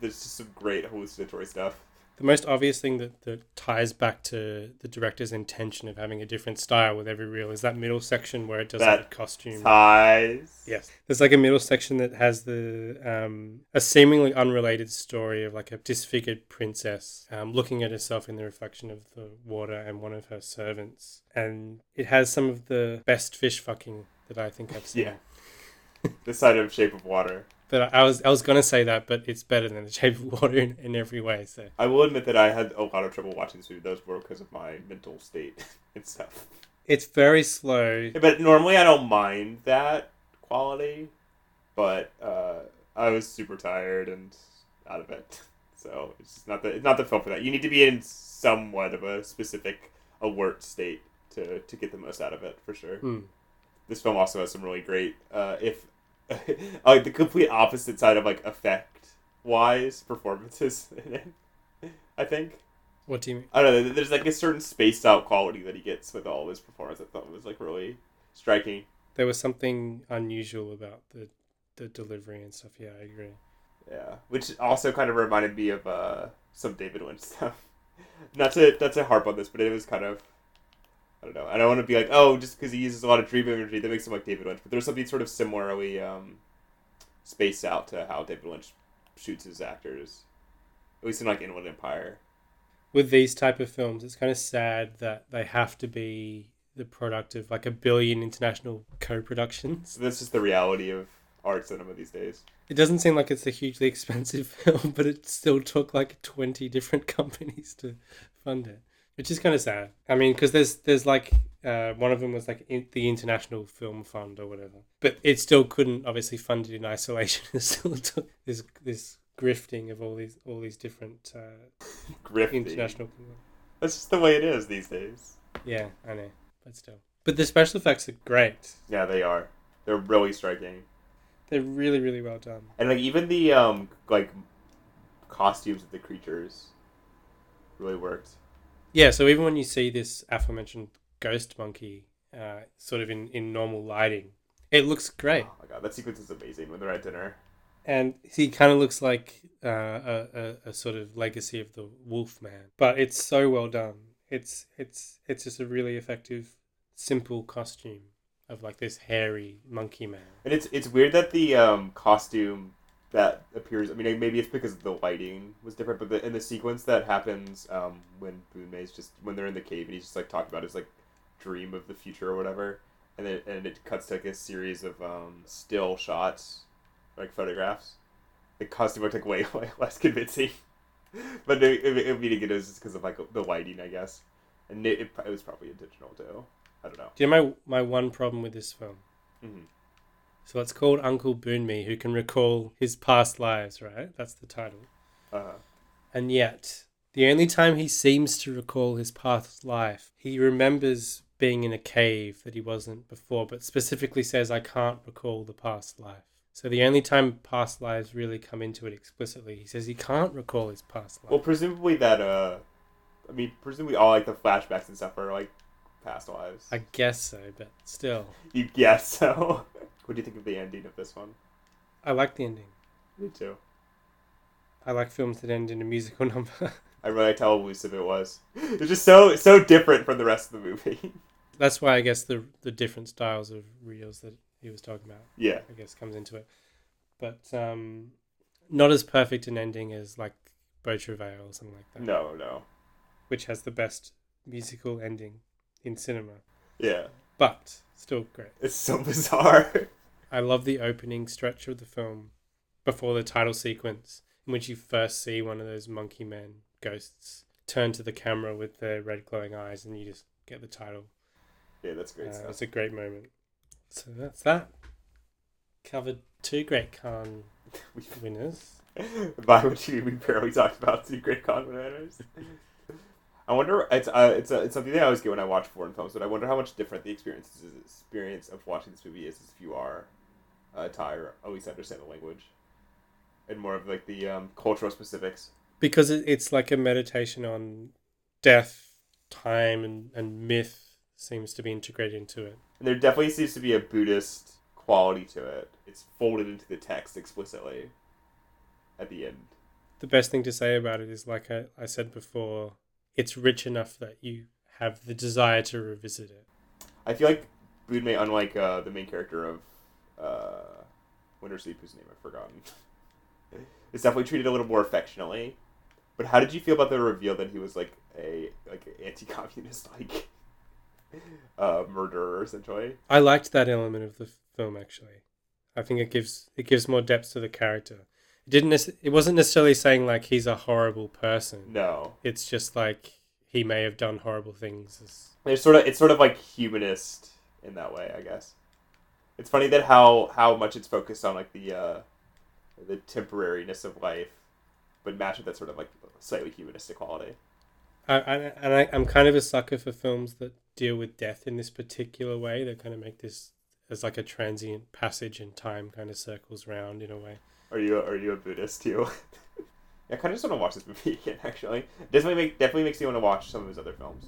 There's just some great hallucinatory stuff the most obvious thing that, that ties back to the director's intention of having a different style with every reel is that middle section where it does that like costume ties. Yes, there's like a middle section that has the um, a seemingly unrelated story of like a disfigured princess um, looking at herself in the reflection of the water and one of her servants, and it has some of the best fish fucking that I think I've seen. Yeah, (laughs) the side of Shape of Water. But I was I was gonna say that, but it's better than the Shape of Water in, in every way. So I will admit that I had a lot of trouble watching this movie. Those were because of my mental state (laughs) and stuff. It's very slow. But normally I don't mind that quality, but uh, I was super tired and out of it. (laughs) So it's not the it's not the film for that. You need to be in somewhat of a specific alert state to to get the most out of it for sure. Mm. This film also has some really great, uh, if (laughs) like the complete opposite side of like effect wise performances (laughs) in it. I think. What do you mean? I don't know. There's like a certain spaced out quality that he gets with all of his performance. I thought was like really striking. There was something unusual about the the delivery and stuff. Yeah, I agree. Yeah, which also kind of reminded me of uh, some David Lynch (laughs) stuff. Not to not to harp on this, but it was kind of I don't know. I don't want to be like, oh, just because he uses a lot of dream imagery, that makes him like David Lynch. But there's something sort of similarly um, spaced out to how David Lynch shoots his actors, at least in like Inland Empire. With these type of films, it's kind of sad that they have to be the product of like a billion international co-productions. So that's just the reality of art cinema these days. It doesn't seem like it's a hugely (laughs) expensive film, but it still took like twenty different (laughs) companies to fund it which is kind of sad. I mean, because there's there's like uh, one of them was like in, the International Film Fund or whatever, but it still couldn't obviously fund it in isolation. (laughs) It still took this this grifting of all these all these different uh, grifting international. That's just the way it is these days. Yeah, I know, but still. But the special effects are great. Yeah, they are. They're really striking, They're really, really well done. and like even the um like costumes of the creatures really worked. Yeah, so even when you see this aforementioned ghost monkey, uh, sort of in, in normal lighting, it looks great. Oh my god, that sequence is amazing when they're at dinner. And he kind of looks like uh, a, a, a sort of legacy of the Wolf Man. But it's so well done. It's it's it's just a really effective, simple costume of like this hairy monkey man. And it's it's weird that the um, costume that appears. I mean, maybe it's because the lighting was different, but the, in the sequence that happens um, when Boonmee's just when they're in the cave and he's just like talking about his like dream of the future or whatever, and then and it cuts to like a series of um, still shots, like photographs. The costume looked like way, (laughs) way less convincing, (laughs) but it, it, it, meaning it was just because of like the lighting, I guess, and it, it, it was probably intentional too. I don't know. Do you know my, my one problem with this film? Mhm. So it's called Uncle Boonmee, who can recall his past lives, right? That's the title. Uh, And yet, the only time he seems to recall his past life, he remembers being in a cave that he wasn't before, but specifically says, I can't recall the past life. So the only time past lives really come into it explicitly, he says he can't recall his past life. Well, presumably that uh, I mean, presumably all like the flashbacks and stuff are like past lives. I guess so, but still. You guess so. (laughs) what do you think of the ending of this one? I like the ending. Me too. I like films that end in a musical (laughs) number. I really liked how elusive it was. It's just so so different from the rest of the movie. (laughs) That's why I guess the the different styles of reels that he was talking about, yeah, I guess, comes into it. But um, not as perfect an ending as like Beau Travail or something like that, no, no, which has the best musical ending in cinema. yeah, But still great. it's so bizarre. (laughs) I love the opening stretch of the film before the title sequence, in which you first see one of those monkey men ghosts turn to the camera with their red glowing eyes, and you just get the title. yeah, that's great Uh, stuff. it's a great moment. So that's that. Covered two Great Cannes (laughs) winners. by which we we barely talked about two great Cannes winners. I wonder. It's uh, it's uh, it's something that I always get when I watch foreign films, but I wonder how much different the experience is, experience of watching this movie is if you are uh, Thai or at least understand the language, and more of like the um, cultural specifics. Because it's like a meditation on death, time, and, and myth seems to be integrated into it. And there definitely seems to be a Buddhist quality to it. It's folded into the text explicitly at the end. The best thing to say about it is, like I, I said before, it's rich enough that you have the desire to revisit it. I feel like Boonmee, unlike uh, the main character of uh, Winter Sleep, whose name I've forgotten, is definitely treated a little more affectionately. But how did you feel about the reveal that he was like a like anti-communist like (laughs) uh, murderer essentially? I liked that element of the film actually. I think it gives it gives more depth to the character. It didn't it wasn't necessarily saying like he's a horrible person. No, It's just like he may have done horrible things. It's sort of it's sort of like humanist in that way, I guess. It's funny that how how much it's focused on like the uh, the temporariness of life, but matched with that sort of like slightly humanistic quality. I, I, and I, I'm kind of a sucker for films that deal with death in this particular way. That kind of make this as like a transient passage in time, kind of circles round in a way. Are you are you a Buddhist too? (laughs) I kind of just want to watch this movie (laughs) again. Actually, definitely make definitely makes me want to watch some of his other films.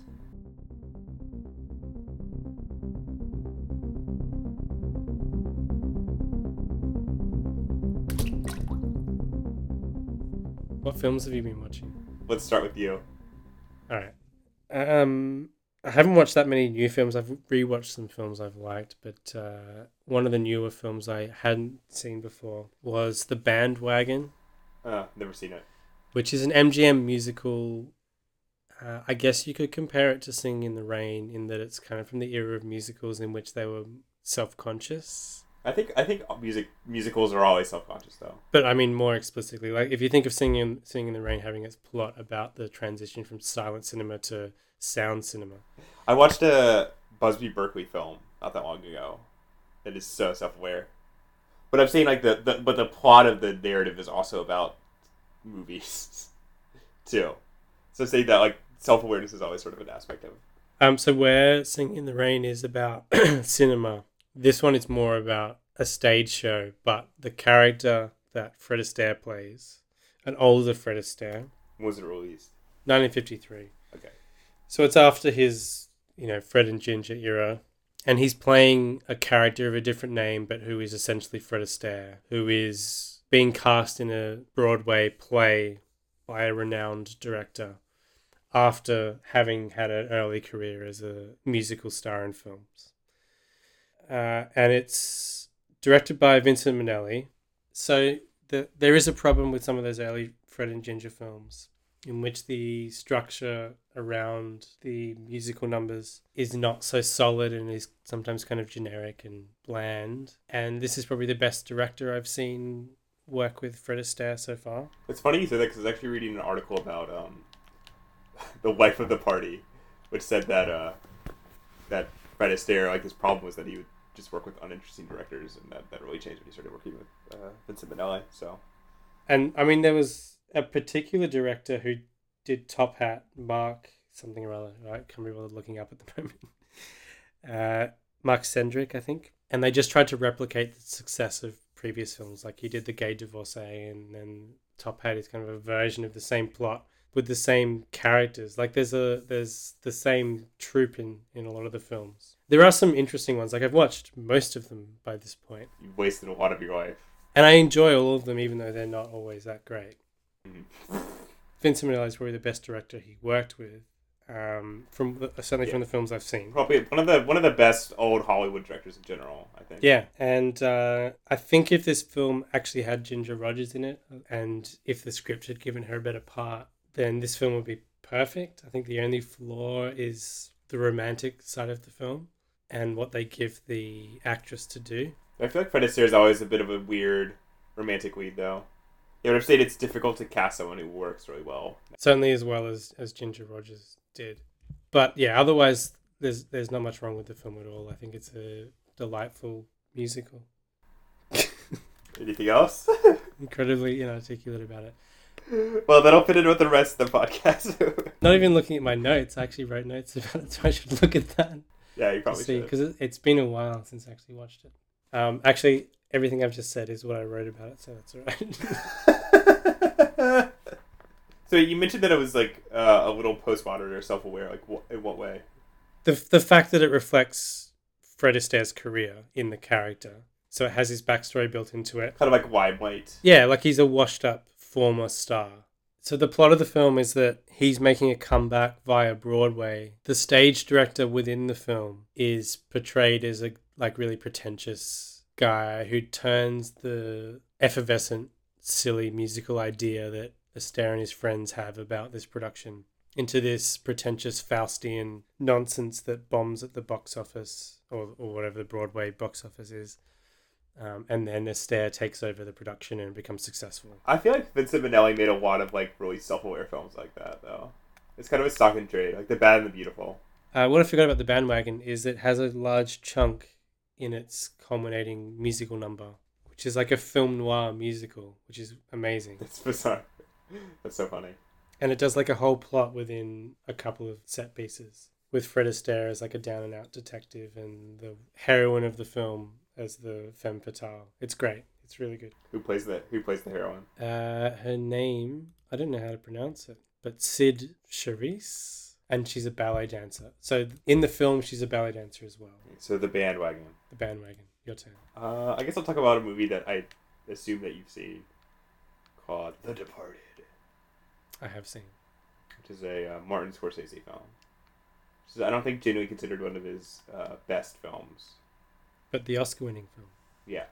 What films have you been watching? Let's start with you. All right. Um, I haven't watched that many new films. I've rewatched some films I've liked, but uh, one of the newer films I hadn't seen before was The Band Wagon, Uh, never seen it. which is an MGM musical. Uh, I guess you could compare it to Singing in the Rain in that it's kind of from the era of musicals in which they were self-conscious. I think I think music musicals are always self conscious though. But I mean more explicitly, like if you think of Singing Singing in the Rain having its plot about the transition from silent cinema to sound cinema. I watched a Busby Berkeley film not that long ago. That is so self aware. But I'm saying like the, the but the plot of the narrative is also about movies (laughs) too. So say that like self awareness is always sort of an aspect of Um, so where Singing in the Rain is about (clears throat) cinema, this one is more about a stage show, but the character that Fred Astaire plays, an older Fred Astaire, was it released? 1953. Okay. So it's after his, you know, Fred and Ginger era. And he's playing a character of a different name, but who is essentially Fred Astaire, who is being cast in a Broadway play by a renowned director after having had an early career as a musical star in films. Uh, and it's directed by Vincent Minnelli. So the, there is a problem with some of those early Fred and Ginger films in which the structure around the musical numbers is not so solid and is sometimes kind of generic and bland. And this is probably the best director I've seen work with Fred Astaire so far. It's funny you say that because I was actually reading an article about um, (laughs) the wife of the party, which said that uh, that Fred Astaire, like his problem was that he would just work with uninteresting directors, and that, that really changed when he started working with uh, Vincent Minnelli. So And I mean, there was a particular director who did Top Hat, Mark something or other. I can't remember looking up at the (laughs) moment. Uh, Mark Sandrich, I think. And they just tried to replicate the success of previous films. Like he did The Gay Divorcee, and then Top Hat is kind of a version of the same plot with the same characters. Like there's a there's the same troop in in a lot of the films. There are some interesting ones. Like I've watched most of them by this point, you've wasted a lot of your life. and I enjoy all of them, even though they're not always that great. Mhm. Vincent Minnelli is probably the best director he worked with, um, from the, certainly from the films I've seen. Probably one of the one of the best old Hollywood directors in general. I think. Yeah, and uh, I think if this film actually had Ginger Rogers in it, and if the script had given her a better part, then this film would be perfect. I think the only flaw is the romantic side of the film and what they give the actress to do. I feel like Fred Astaire is always a bit of a weird romantic lead, though. Yeah, I would have said it's difficult to cast someone who works really well. certainly as well as as Ginger Rogers did. But yeah, otherwise there's there's not much wrong with the film at all. I think it's a delightful musical. (laughs) Anything else? (laughs) Incredibly inarticulate about it. well, that'll fit in with the rest of the podcast. Not even looking at my notes. I actually wrote notes about it, so I should look at that yeah, you probably see because it, it's been a while since I actually watched it. Um, actually, everything I've just said is what I wrote about it, so that's all right. (laughs) so you mentioned that it was like uh, a little postmodern or self-aware. Like, wh- in what way? the the fact that it reflects Fred Astaire's career in the character, so it has his backstory built into it. Kind of like Limelight. Yeah, like he's a washed up former star. So the plot of the film is that he's making a comeback via Broadway. The stage director within the film is portrayed as a like really pretentious guy who turns the effervescent, silly musical idea that Astaire and his friends have about this production into this pretentious Faustian nonsense that bombs at the box office or, or whatever the Broadway box office is. Um, and then Astaire takes over the production and becomes successful. I feel like Vincent Minnelli made a lot of like really self-aware films like that, though. It's kind of a stock and trade, like The Bad and the Beautiful. Uh, what I forgot about the bandwagon is it has a large chunk in its culminating musical number, which is like a film noir musical, which is amazing. It's bizarre. That's so funny. And it does like a whole plot within a couple of set pieces, with Fred Astaire as like a down and out detective and the heroine of the film as the femme fatale. It's great. It's really good. Who plays the Who plays the heroine? Uh, her name, I don't know how to pronounce it, but Cyd Charisse, and she's a ballet dancer. So in the film, she's a ballet dancer as well. So the bandwagon. The bandwagon. Your turn. Uh, I guess I'll talk about a movie that I assume that you've seen, called The Departed, I have seen. which is a uh, Martin Scorsese film. Which is, I don't think genuinely considered one of his uh, best films. But the Oscar-winning film. Yeah,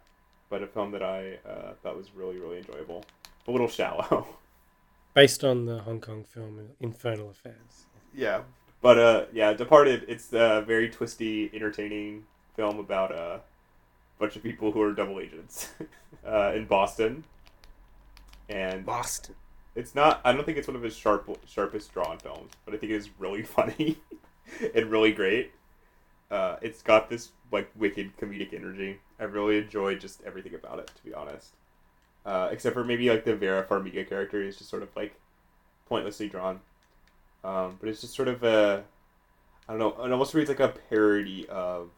but a film that I uh, thought was really really enjoyable. A little shallow. (laughs) Based on the Hong Kong film Infernal Affairs. yeah, but uh, yeah, Departed. It's a very twisty, entertaining film about a bunch of people who are double agents (laughs) uh, in Boston, and Boston. it's not. I don't think it's one of his sharp, sharpest drawn films, but I think it is really (laughs) funny and really great. Uh, it's got this like wicked comedic energy. I really enjoy just everything about it, to be honest. Uh, except for maybe like the Vera Farmiga character is just sort of like pointlessly drawn. Um, but it's just sort of a. I don't know. It almost reads like a parody of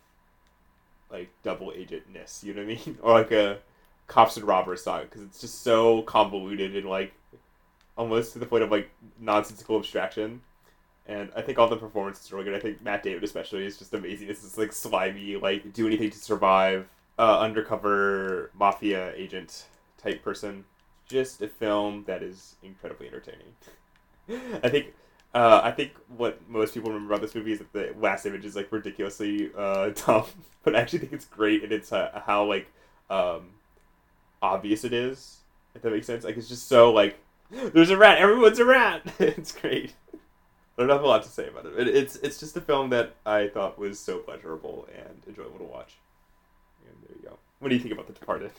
like double agentness. You know what I mean? (laughs) or like a cops and robbers song because it's just so convoluted and like almost to the point of like nonsensical abstraction. And I think all the performances are really good. I think Matt Damon especially is just amazing. This is like slimy, like do anything to survive, uh, undercover mafia agent type person. Just a film that is incredibly entertaining. (laughs) I think uh, I think what most people remember about this movie is that the last image is like ridiculously uh, (laughs) dumb, but I actually think it's great and it's uh, how like um, obvious it is. If that makes sense, like it's just so like there's a rat, everyone's a rat. (laughs) it's great. I don't have a lot to say about it. it. It's it's just a film that I thought was so pleasurable and enjoyable to watch. And there you go. What do you think about The Departed?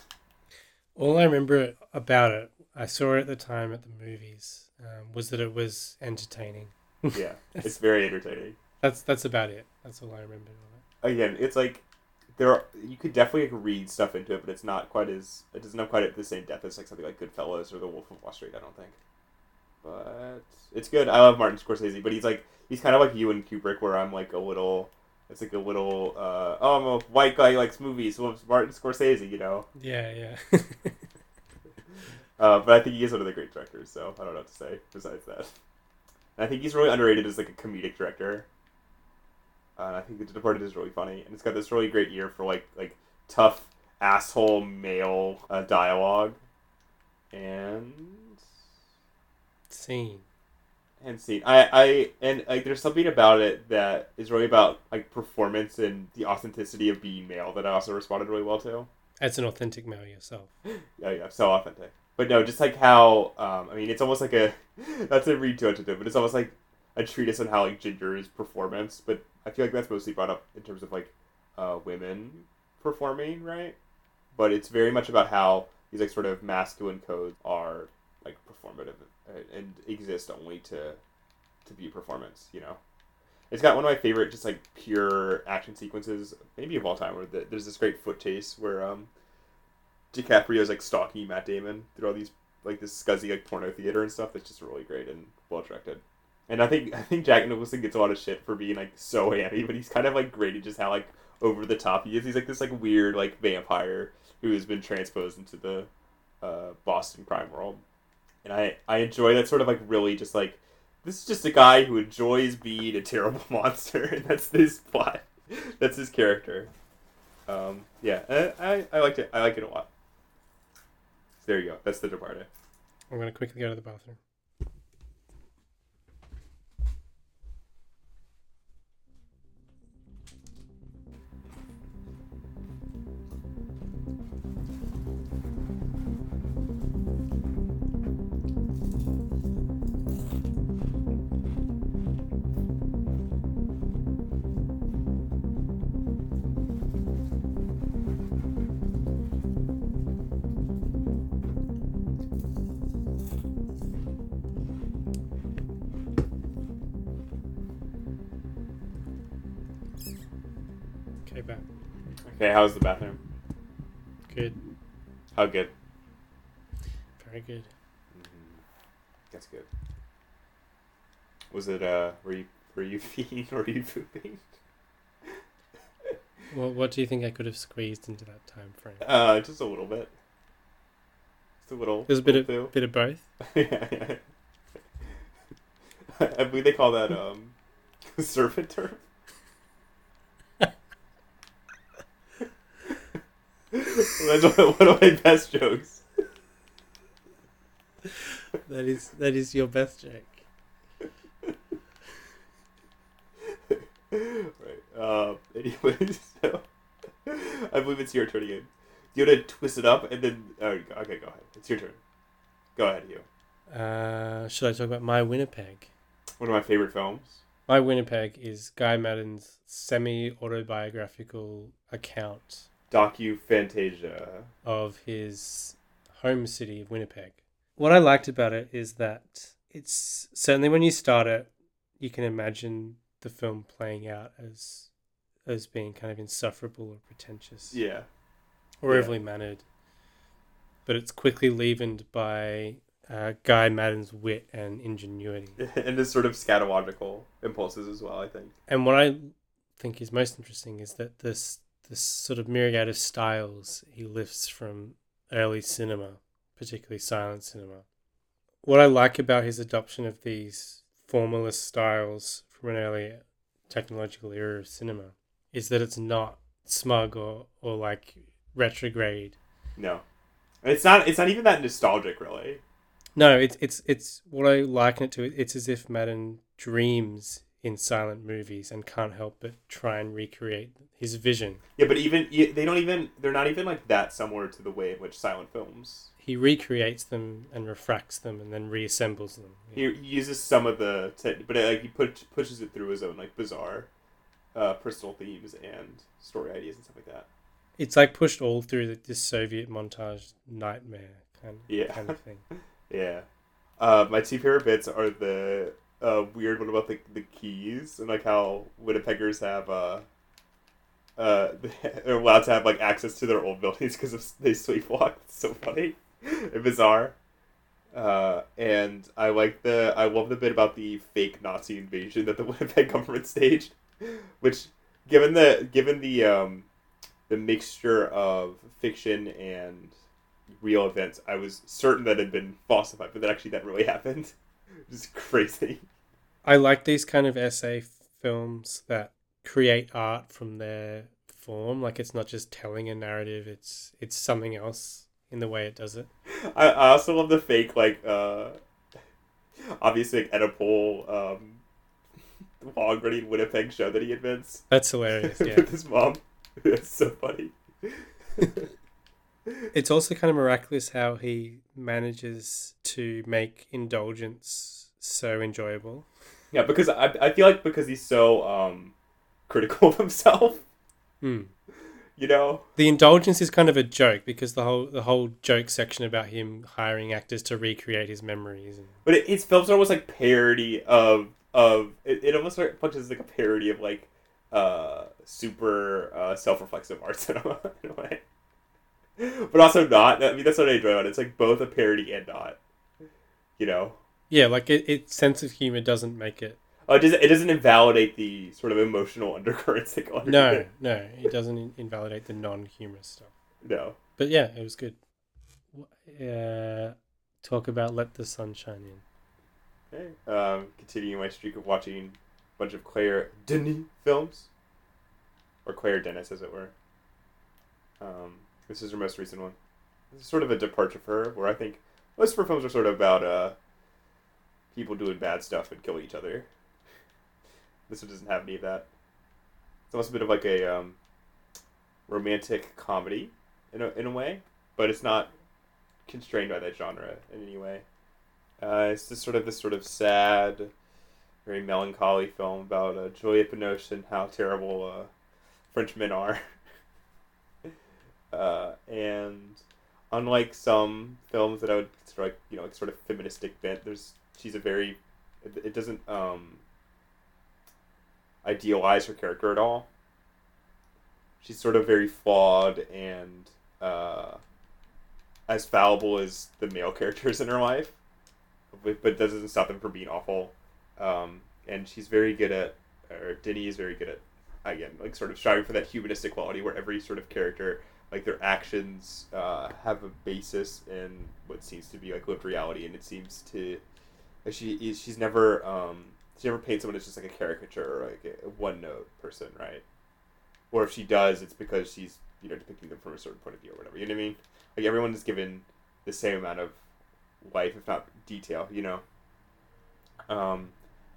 All I remember about it, I saw it at the time at the movies, um, was that it was entertaining. yeah, (laughs) it's very entertaining. That's that's about it. That's all I remember. Of Again, it's like there are you could definitely like, read stuff into it, but it's not quite as it doesn't have quite the same depth as like something like Goodfellas or The Wolf of Wall Street. I don't think, but it's good. I love Martin Scorsese, but he's like he's kind of like you and Kubrick, where I'm like a little. It's like a little. Uh, oh, I'm a white guy who likes movies. Well, it's Martin Scorsese, you know. Yeah, yeah. (laughs) (laughs) Uh, but I think he is one of the great directors, so I don't know what to say besides that. And I think he's really underrated as like a comedic director. Uh, and I think The Departed is really funny, and it's got this really great ear for like like tough asshole male uh, dialogue, and Scene. and scene. I I and like there's something about it that is really about like performance and the authenticity of being male that I also responded really well to. As an authentic male yourself. (gasps) Yeah, yeah, so authentic. But no, just like how um, I mean, it's almost like a (laughs) not to read too much into it, but it's almost like a treatise on how like gender is performance. But I feel like that's mostly brought up in terms of like uh, women performing, right? But it's very much about how these like sort of masculine codes are like performative and, and exist only to to view performance. You know, it's got one of my favorite just like pure action sequences, maybe of all time. Where the, there's this great foot chase where um DiCaprio's like stalking Matt Damon through all these like this scuzzy like porno theater and stuff. That's just really great and well directed. And I think I think Jack Nicholson gets a lot of shit for being like so hammy, but he's kind of like great at just how like over the top he is. He's like this like weird like vampire who has been transposed into the uh, Boston crime world. And I I enjoy that sort of like really just like this is just a guy who enjoys being a terrible (laughs) monster, and that's his plot. That's his character. Um, yeah, I, I I liked it. I like it a lot. There you go. That's the Departed. I'm gonna quickly go to the bathroom. Okay, back. Okay, how's the bathroom? Good. How good? Very good. That's good. Was it uh? Were you were you (laughs) peeing or were you pooping? (laughs) Well, what do you think I could have squeezed into that time frame? Uh, just a little bit. Just a little. There's a bit of little bit of both. (laughs) yeah, yeah. I believe they call that um, serpent turf. That's one of, my best jokes. That is that is your best joke. right. Um. Anyways, (laughs) so I believe it's your turn again. You want to twist it up and then. Oh, okay, go ahead. It's your turn. Go ahead, you. Uh, should I talk about My Winnipeg? One of my favorite films. My Winnipeg is Guy Maddin's semi autobiographical account Docu Fantasia. of his home city of Winnipeg. What I liked about it is that it's certainly when you start it, you can imagine the film playing out as as being kind of insufferable or pretentious Yeah. or Yeah. overly mannered. But it's quickly leavened by uh, Guy Maddin's wit and ingenuity. (laughs) and his sort of scatological impulses as well. I think. And what I think is most interesting is that this this sort of myriad of styles he lifts from early cinema, particularly silent cinema. What I like about his adoption of these formalist styles from an early technological era of cinema is that it's not smug or, or like retrograde. No, it's not. It's not even that nostalgic, really. No, it's it's it's what I liken it to. It's as if Maddin dreams in silent movies and can't help but try and recreate his vision. Yeah, but even they don't even they're not even like that similar to the way in which silent films. He recreates them and refracts them and then reassembles them. He uses some of the, te- but like he put, pushes it through his own like bizarre, uh, personal themes and story ideas and stuff like that. It's like pushed all through the, this Soviet montage nightmare kind, Yeah. kind of thing. (laughs) Yeah. Uh, my two favorite bits are the uh, weird one about the, the keys and like how Winnipeggers have uh, uh, (laughs) they're allowed to have like access to their old buildings because they sleepwalk. It's so funny (laughs) and bizarre. Uh, and I like the I love the bit about the fake Nazi invasion that the (laughs) Winnipeg government staged, which given the given the um, the mixture of fiction and real events, I was certain that had been falsified, but that actually that really happened. Just crazy. I like these kind of essay films that create art from their form. Like it's not just telling a narrative; it's it's something else in the way it does it. I, I also love the fake like uh obviously like Oedipal um (laughs) long running Winnipeg show that he invents That's hilarious. (laughs) Yeah, with his mom. (laughs) It's so funny. it's also kind of miraculous how he manages to make indulgence so enjoyable. Yeah, because I I feel like because he's so um critical (laughs) of himself, Hmm. you know. The indulgence is kind of a joke because the whole the whole joke section about him hiring actors to recreate his memories and But it, his films are almost like parody of of it, it almost of functions like a parody of like uh super uh self-reflexive art cinema (laughs) in a way. But also not. I mean that's what I enjoy about it. It's like both a parody and not. You know? Yeah, like it, its sense of humor doesn't make it. Oh, it doesn't it doesn't invalidate the sort of emotional (laughs) undercurrents that go under No, no, it doesn't in- invalidate the non-humorous stuff. No. But yeah, it was good. Uh, talk about Let the Sun Shine In. Okay. Um, continuing my streak of watching a bunch of Claire Denis films. Or Claire Dennis, as it were. Um, this is her most recent one. This is sort of a departure for her, where I think most of her films are sort of about uh, people doing bad stuff and killing each other. This one doesn't have any of that. It's almost a bit of like a um, romantic comedy in a, in a way, but it's not constrained by that genre in any way. Uh, it's just sort of this sort of sad, very melancholy film about uh, Julia Binoche and how terrible uh, French men are. (laughs) uh, and unlike some films that I would consider like you know like sort of feministic bent, there's she's a very it, doesn't um, idealize her character at all. She's sort of very flawed and uh, as fallible as the male (laughs) characters in her life but, doesn't stop them from being awful. Um, and she's very good at, or Denny is very good at, again, like sort of striving for that humanistic quality where every sort of character, like their actions, uh, have a basis in what seems to be like lived reality, and it seems to, like she she's never, um, she never paints someone as just like a caricature or like a one note person, right? Or if she does, it's because she's you know depicting them from a certain point of view or whatever. You know what I mean? Like everyone is given the same amount of life, if not detail, you know. Um,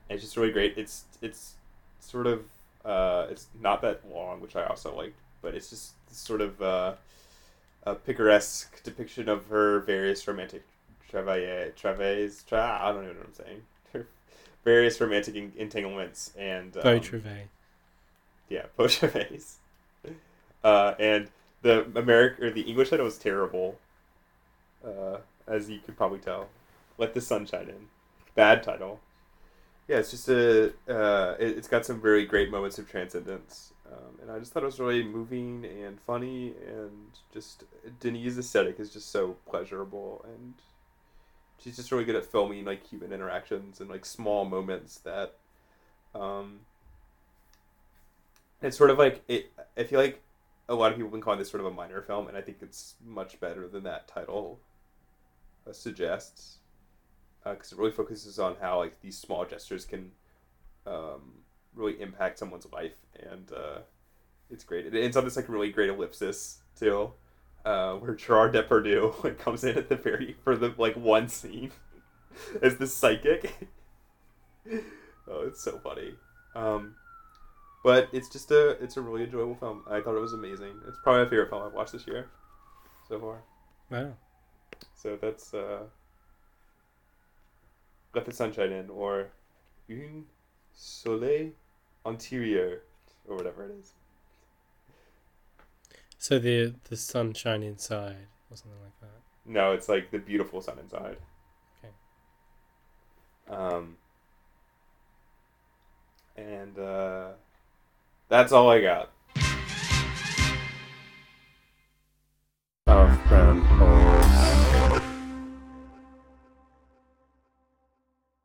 it's just really great. It's it's sort of uh, it's not that long, which I also liked, but it's just sort of uh, a picaresque depiction of her various romantic travail, travails. Tra- I don't even know what I'm saying. (laughs) Various romantic en- entanglements and um, Beau Travail. yeah, Pochaves. (laughs) Uh, and the American or the English title was terrible, uh, as you could probably tell. Let the sun shine in. Bad title. Yeah, it's just a. Uh, it, it's got some very great moments of transcendence, um, and I just thought it was really moving and funny, and just Denise's aesthetic is just so pleasurable, and she's just really good at filming like human interactions and like small moments that um it's sort of like it i feel like a lot of people have been calling this sort of a minor film and i think it's much better than that title uh, suggests because it really focuses on how like these small gestures can um, really impact someone's life and uh, it's great. It ends on this like really great ellipsis too uh, where Gerard Depardieu (laughs) like comes in at the very for the like one scene (laughs) as the psychic. (laughs) oh, it's so funny. Um, but it's just a it's a really enjoyable film. I thought it was amazing. It's probably my favorite film I've watched this year so far. Wow. So that's uh, Let the Sunshine In or Une Soleil Intérieur or whatever it is. So the the sunshine inside or something like that. No, it's like the beautiful sun inside. Okay. Um, and uh, that's all I got.